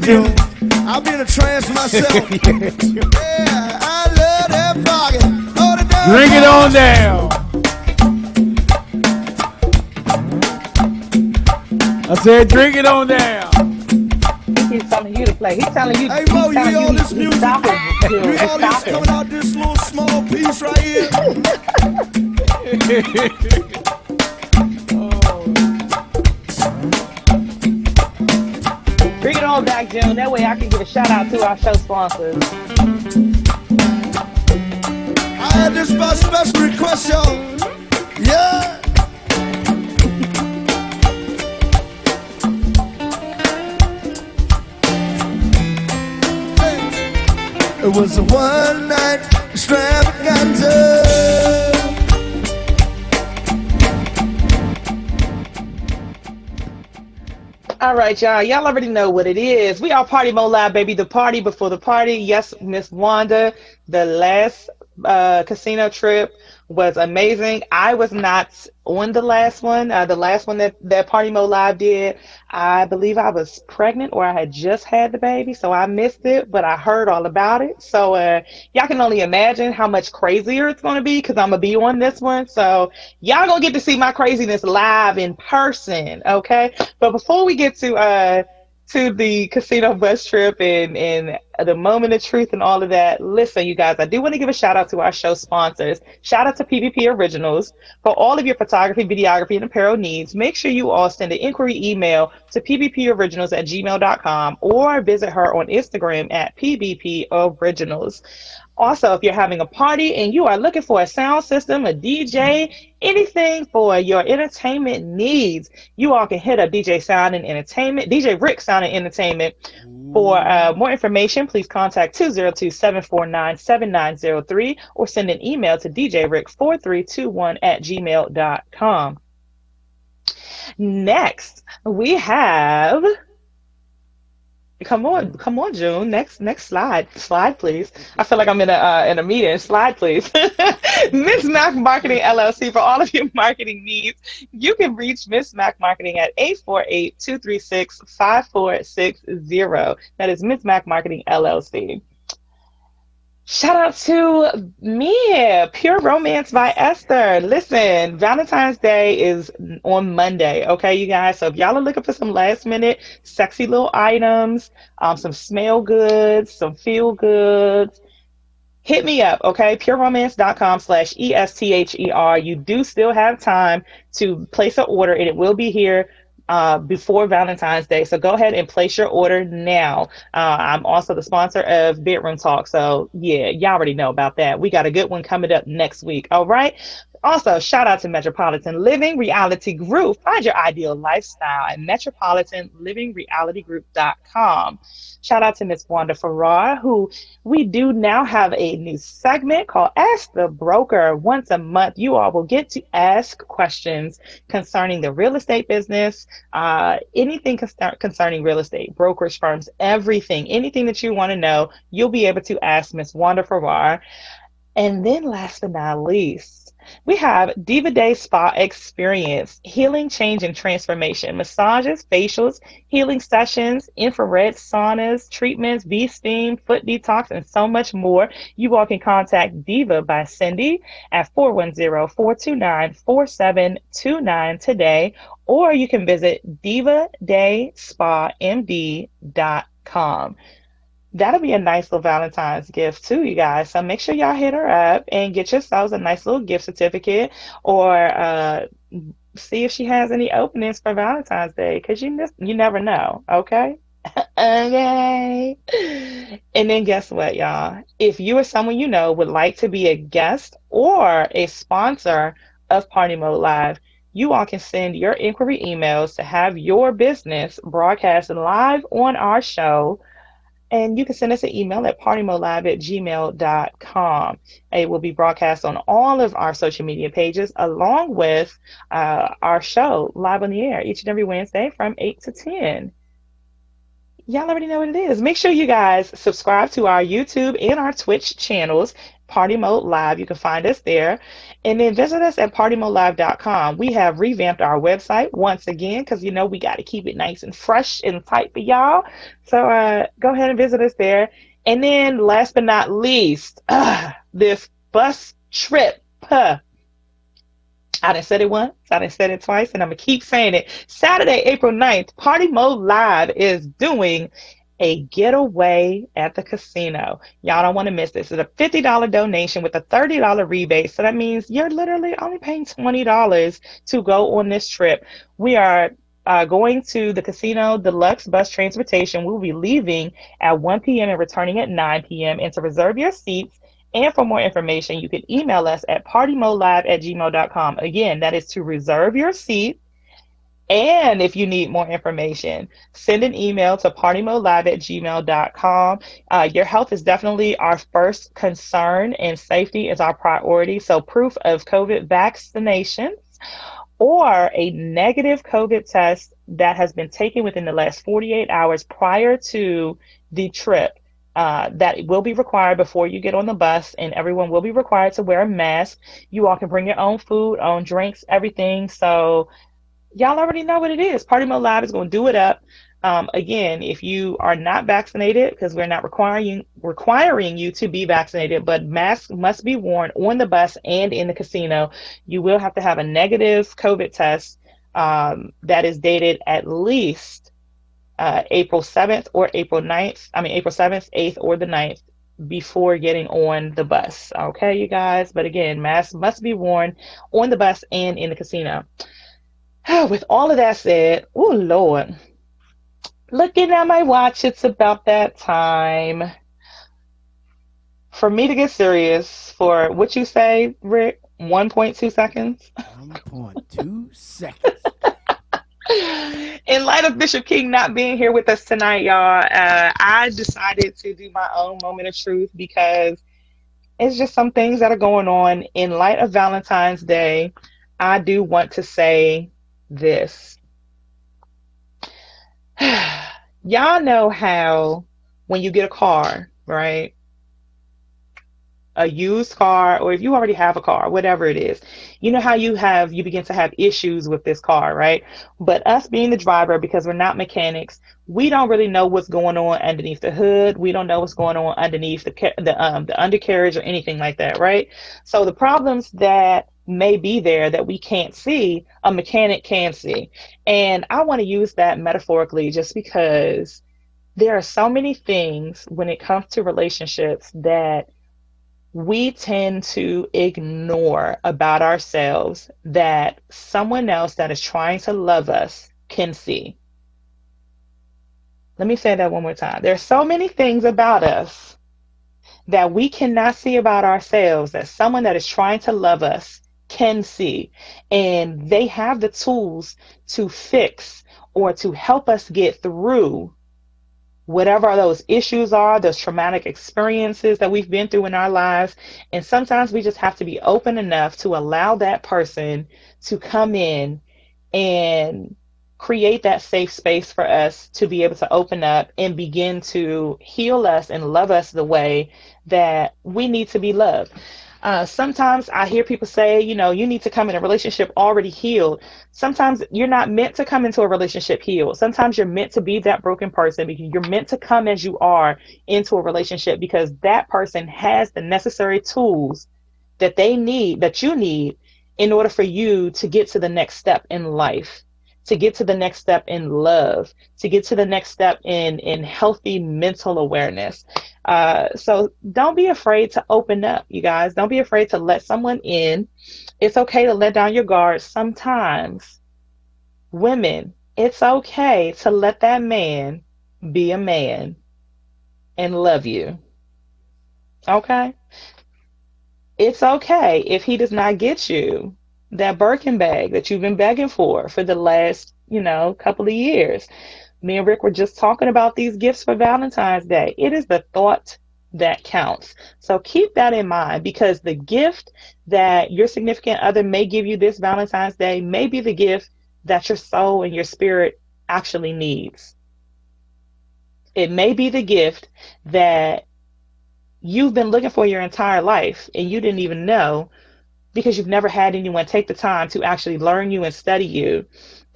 much. Right, y'all. Y'all already know what it is. We are Party Mo Live, baby. The party before the party. Yes, Miss Wanda. The last uh, casino trip was amazing. I was not on the last one. Uh, the last one that that Party Mo Live did. I believe I was pregnant or I had just had the baby, so I missed it. But I heard all about it. So uh, y'all can only imagine how much crazier it's gonna be because I'm gonna be on this one. So y'all gonna get to see my craziness live in person. Okay. But before we get to uh to the casino bus trip and and the moment of truth and all of that. Listen, you guys, I do want to give a shout out to our show sponsors. Shout out to PVP Originals for all of your photography, videography, and apparel needs. Make sure you all send an inquiry email to pvporiginals at gmail.com or visit her on Instagram at pvp originals. Also, if you're having a party and you are looking for a sound system, a DJ, anything for your entertainment needs, you all can hit up DJ Sound and Entertainment, DJ Rick Sound and Entertainment. For uh, more information, please contact 202-749-7903 or send an email to djrick4321 at gmail.com. Next, we have Come on, come on, June. Next, next slide, slide, please. I feel like I'm in a uh, in a meeting. Slide, please. Miss Mac Marketing LLC for all of your marketing needs. You can reach Miss Mac Marketing at 848-236-5460. That is Miss Mac Marketing LLC. Shout out to me, Pure Romance by Esther. Listen, Valentine's Day is on Monday, okay, you guys? So if y'all are looking for some last minute sexy little items, um, some smell goods, some feel goods, hit me up, okay? PureRomance.com slash E-S-T-H-E-R. You do still have time to place an order and it will be here uh, before Valentine's Day. So go ahead and place your order now. Uh, I'm also the sponsor of Bedroom Talk. So yeah, y'all already know about that. We got a good one coming up next week. All right. Also, shout out to Metropolitan Living Reality Group. Find your ideal lifestyle at metropolitanlivingrealitygroup.com. Shout out to Miss Wanda Farrar, who we do now have a new segment called Ask the Broker. Once a month, you all will get to ask questions concerning the real estate business, uh, anything concern- concerning real estate, brokerage firms, everything, anything that you want to know, you'll be able to ask Miss Wanda Farrar. And then, last but not least, we have Diva Day Spa Experience, healing, change, and transformation, massages, facials, healing sessions, infrared saunas, treatments, V steam, foot detox, and so much more. You all can contact Diva by Cindy at 410-429-4729 today, or you can visit divadayspamd.com that'll be a nice little Valentine's gift too, you guys. So make sure y'all hit her up and get yourselves a nice little gift certificate or uh, see if she has any openings for Valentine's Day because you just, you never know. Okay. okay. And then guess what, y'all? If you or someone you know would like to be a guest or a sponsor of Party Mode Live, you all can send your inquiry emails to have your business broadcast live on our show and you can send us an email at partymolive at gmail.com. It will be broadcast on all of our social media pages along with uh, our show live on the air each and every Wednesday from 8 to 10. Y'all already know what it is. Make sure you guys subscribe to our YouTube and our Twitch channels, Party Mode Live. You can find us there. And then visit us at partymodelive.com. We have revamped our website once again because, you know, we got to keep it nice and fresh and tight for y'all. So uh, go ahead and visit us there. And then last but not least, uh, this bus trip. Huh. I didn't said it once, I didn't said it twice, and I'm gonna keep saying it. Saturday, April 9th, Party Mode Live is doing a getaway at the casino. Y'all don't want to miss this. It's a $50 donation with a $30 rebate. So that means you're literally only paying $20 to go on this trip. We are uh, going to the casino deluxe bus transportation. We'll be leaving at 1 p.m. and returning at 9 p.m. And to reserve your seats and for more information, you can email us at partymolive at gmail.com. Again, that is to reserve your seat. And if you need more information, send an email to partymolive at gmail.com. Uh, your health is definitely our first concern, and safety is our priority. So, proof of COVID vaccinations or a negative COVID test that has been taken within the last 48 hours prior to the trip. Uh, that will be required before you get on the bus, and everyone will be required to wear a mask. You all can bring your own food, own drinks, everything. So, y'all already know what it is. Party Mode Live is going to do it up. Um, again, if you are not vaccinated, because we're not requiring requiring you to be vaccinated, but masks must be worn on the bus and in the casino. You will have to have a negative COVID test um, that is dated at least uh, April 7th or April 9th. I mean, April 7th, 8th, or the 9th before getting on the bus. Okay, you guys. But again, masks must be worn on the bus and in the casino. With all of that said, oh Lord, looking at my watch, it's about that time for me to get serious. For what you say, Rick, 1.2 seconds. 1.2 seconds. In light of Bishop King not being here with us tonight, y'all, uh, I decided to do my own moment of truth because it's just some things that are going on. In light of Valentine's Day, I do want to say this. Y'all know how when you get a car, right? A used car, or if you already have a car, whatever it is, you know how you have, you begin to have issues with this car, right? But us being the driver, because we're not mechanics, we don't really know what's going on underneath the hood. We don't know what's going on underneath the the um the undercarriage or anything like that, right? So the problems that may be there that we can't see, a mechanic can see. And I want to use that metaphorically just because there are so many things when it comes to relationships that we tend to ignore about ourselves that someone else that is trying to love us can see. Let me say that one more time. There are so many things about us that we cannot see about ourselves that someone that is trying to love us can see. And they have the tools to fix or to help us get through whatever those issues are, those traumatic experiences that we've been through in our lives. And sometimes we just have to be open enough to allow that person to come in and create that safe space for us to be able to open up and begin to heal us and love us the way that we need to be loved. Uh, sometimes I hear people say, you know, you need to come in a relationship already healed. Sometimes you're not meant to come into a relationship healed. Sometimes you're meant to be that broken person because you're meant to come as you are into a relationship because that person has the necessary tools that they need, that you need in order for you to get to the next step in life to get to the next step in love, to get to the next step in in healthy mental awareness. Uh, so don't be afraid to open up, you guys. Don't be afraid to let someone in. It's okay to let down your guard. Sometimes, women, it's okay to let that man be a man and love you. Okay? It's okay if he does not get you that Birkin bag that you've been begging for for the last, you know, couple of years. Me and Rick were just talking about these gifts for Valentine's Day. It is the thought that counts. So keep that in mind because the gift that your significant other may give you this Valentine's Day may be the gift that your soul and your spirit actually needs. It may be the gift that you've been looking for your entire life and you didn't even know because you've never had anyone take the time to actually learn you and study you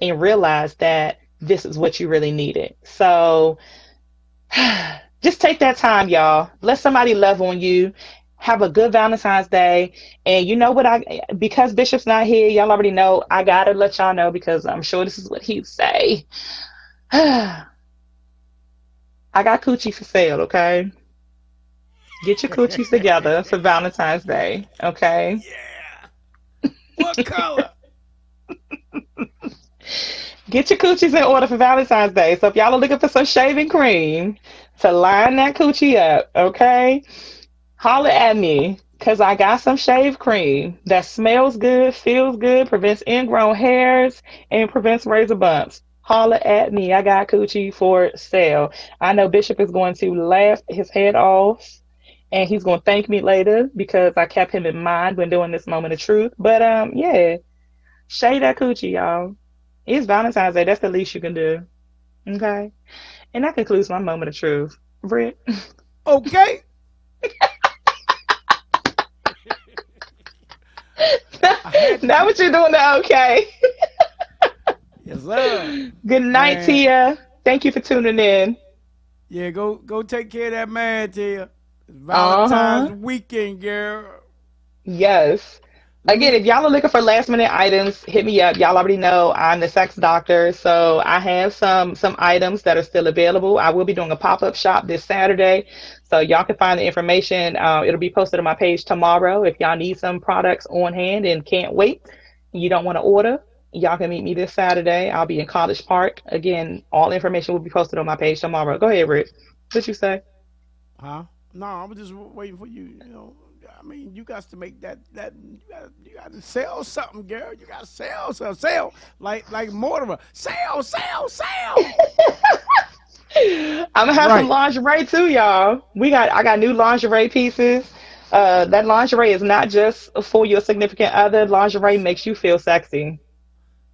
and realize that this is what you really needed. So just take that time, y'all. Let somebody love on you. Have a good Valentine's Day. And you know what I because Bishop's not here, y'all already know I gotta let y'all know because I'm sure this is what he'd say. I I got coochie for sale, okay? Get your coochies together for Valentine's Day, okay? Yeah. What color? Get your coochies in order for Valentine's Day. So if y'all are looking for some shaving cream to line that coochie up, okay? Holler at me because I got some shave cream that smells good, feels good, prevents ingrown hairs, and prevents razor bumps. Holler at me. I got coochie for sale. I know Bishop is going to laugh his head off and he's going to thank me later because I kept him in mind when doing this moment of truth. But um, yeah, shave that coochie, y'all. It's Valentine's Day. That's the least you can do. Okay. And that concludes my moment of truth. Britt. Okay. now what you're doing now, okay? Yes, sir. Good night, Man. Tia. Thank you for tuning in. Yeah, go go take care of that man, Tia. It's Valentine's Uh-huh. weekend, girl. Yes. Again, if y'all are looking for last minute items, hit me up. Y'all already know I'm the sex doctor, so I have some some items that are still available. I will be doing a pop up shop this Saturday, so y'all can find the information. Uh, it'll be posted on my page tomorrow. If y'all need some products on hand and can't wait, you don't want to order, y'all can meet me this Saturday. I'll be in College Park. Again, all information will be posted on my page tomorrow. Go ahead, Rick. What you say? Huh? No, I'm just waiting for you. You know, I mean, you got to make that that you got you got to sell something, girl. You got to sell something, sell like like Mortimer, sell, sell, sell. I'm gonna have Right. some lingerie too, y'all. We got I got new lingerie pieces. Uh, that lingerie is not just for your significant other. Lingerie makes you feel sexy.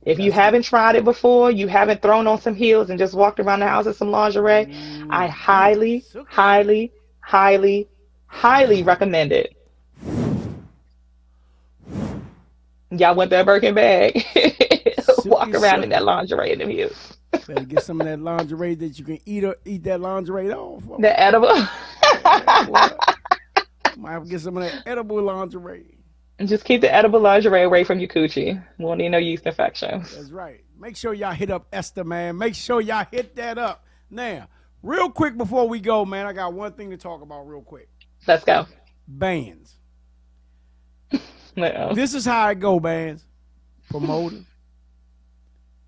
If you haven't tried it before, you haven't thrown on some heels and just walked around the house in some lingerie, I highly, highly, highly, highly recommend it. Y'all want that Birkin bag? Walk around in that lingerie in the heels. Better get some of that lingerie that you can eat or eat that lingerie off. of. The edible. Might have to get some of that edible lingerie. And just keep the edible lingerie away from your coochie. Won't need no yeast infections. That's right. Make sure y'all hit up Esther, man. Make sure y'all hit that up. Now, real quick before we go, man, I got one thing to talk about real quick. Let's go. Bands. Uh-oh. This is how it go, bands. Promoter,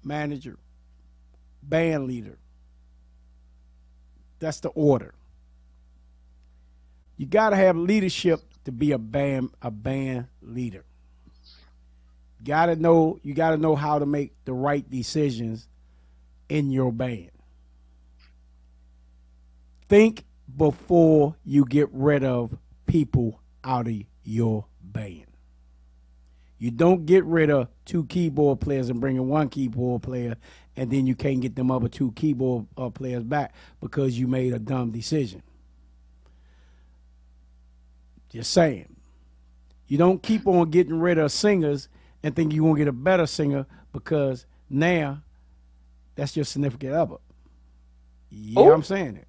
manager, band leader. That's the order. You got to have leadership to be a band a band leader. Got to know you got to know how to make the right decisions in your band. Think before you get rid of people out of your band. You don't get rid of two keyboard players and bring in one keyboard player, and then you can't get them other two keyboard uh, players back because you made a dumb decision. Just saying. You don't keep on getting rid of singers and think you're going to get a better singer because now that's your significant other. Yeah, Ooh. I'm saying it.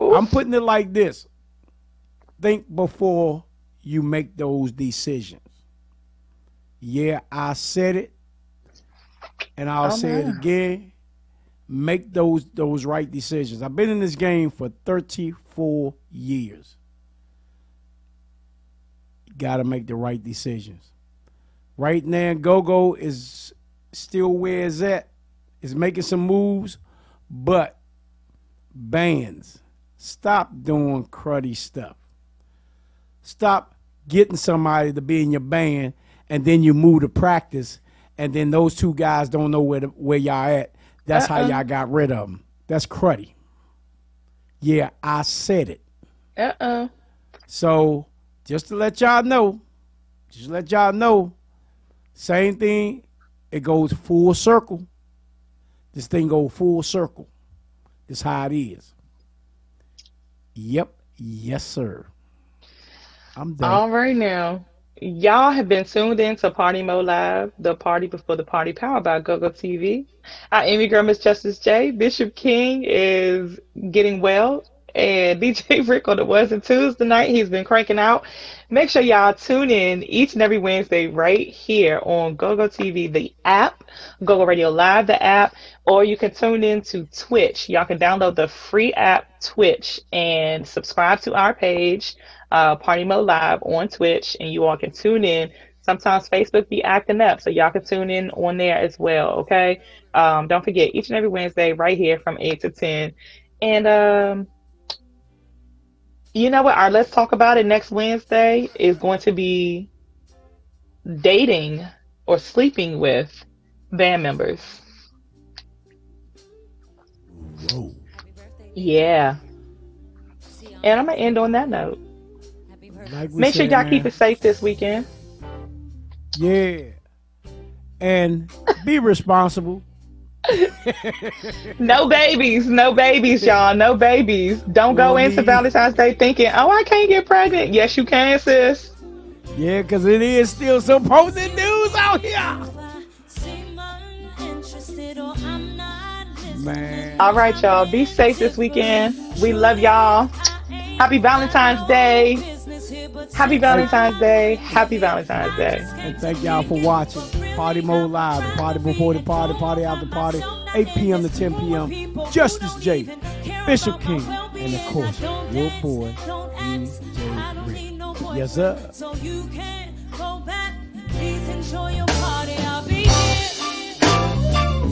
I'm putting it like this think before you make those decisions. Yeah, I said it, and I'll Oh, say it again. Make those those right decisions. I've been in this game for 34 years. Got to make the right decisions. Right now, GoGo is still where it's at. Is making some moves, but bands, stop doing cruddy stuff. Stop getting somebody to be in your band, and then you move to practice, and then those two guys don't know where the, where y'all at. That's how Uh-uh. y'all got rid of them. That's cruddy. Yeah, I said it. Uh oh. So just to let y'all know, just let y'all know, same thing. It goes full circle. This thing go full circle. This how it is. Yep. Yes, sir. I'm done. All right now. Y'all have been tuned in to Party Mode Live, the party before the party powered by GoGo TV. Our Amy girl, Miss Justice J. Bishop King is getting well and DJ Rick on the ones and twos tonight. He's been cranking out. Make sure y'all tune in each and every Wednesday right here on GoGo TV, the app, GoGo Radio Live, the app, or you can tune in to Twitch. Y'all can download the free app Twitch and subscribe to our page, uh, Party Mode Live on Twitch, and you all can tune in. Sometimes Facebook be acting up, so y'all can tune in on there as well. Okay. Um, don't forget each and every Wednesday right here from eight to ten, and um, you know what? Our let's talk about it next Wednesday is going to be dating or sleeping with band members. Whoa. Yeah. And I'm gonna end on that note. Like we Make sure y'all man. keep it safe this weekend. Yeah. And be responsible. No babies, no babies, y'all. No babies. Don't go Well, into me- Valentine's Day thinking, "Oh, I can't get pregnant." Yes, you can, sis. Yeah, because it is still some posted news out here. Man. All right, y'all. Be safe this weekend. We love y'all. Happy Valentine's Day. Happy Valentine's Day. Happy Valentine's Day. And thank y'all for watching Party Mode Live, the party before the party, party after party, 8 p.m. to 10 p.m. Justice J, Bishop King, and of course, your boy, DJ Rick. Yes, sir. So you can go back. Please enjoy your party. I'll be here.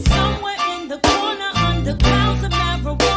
Somewhere in the corner, under clouds of marijuana.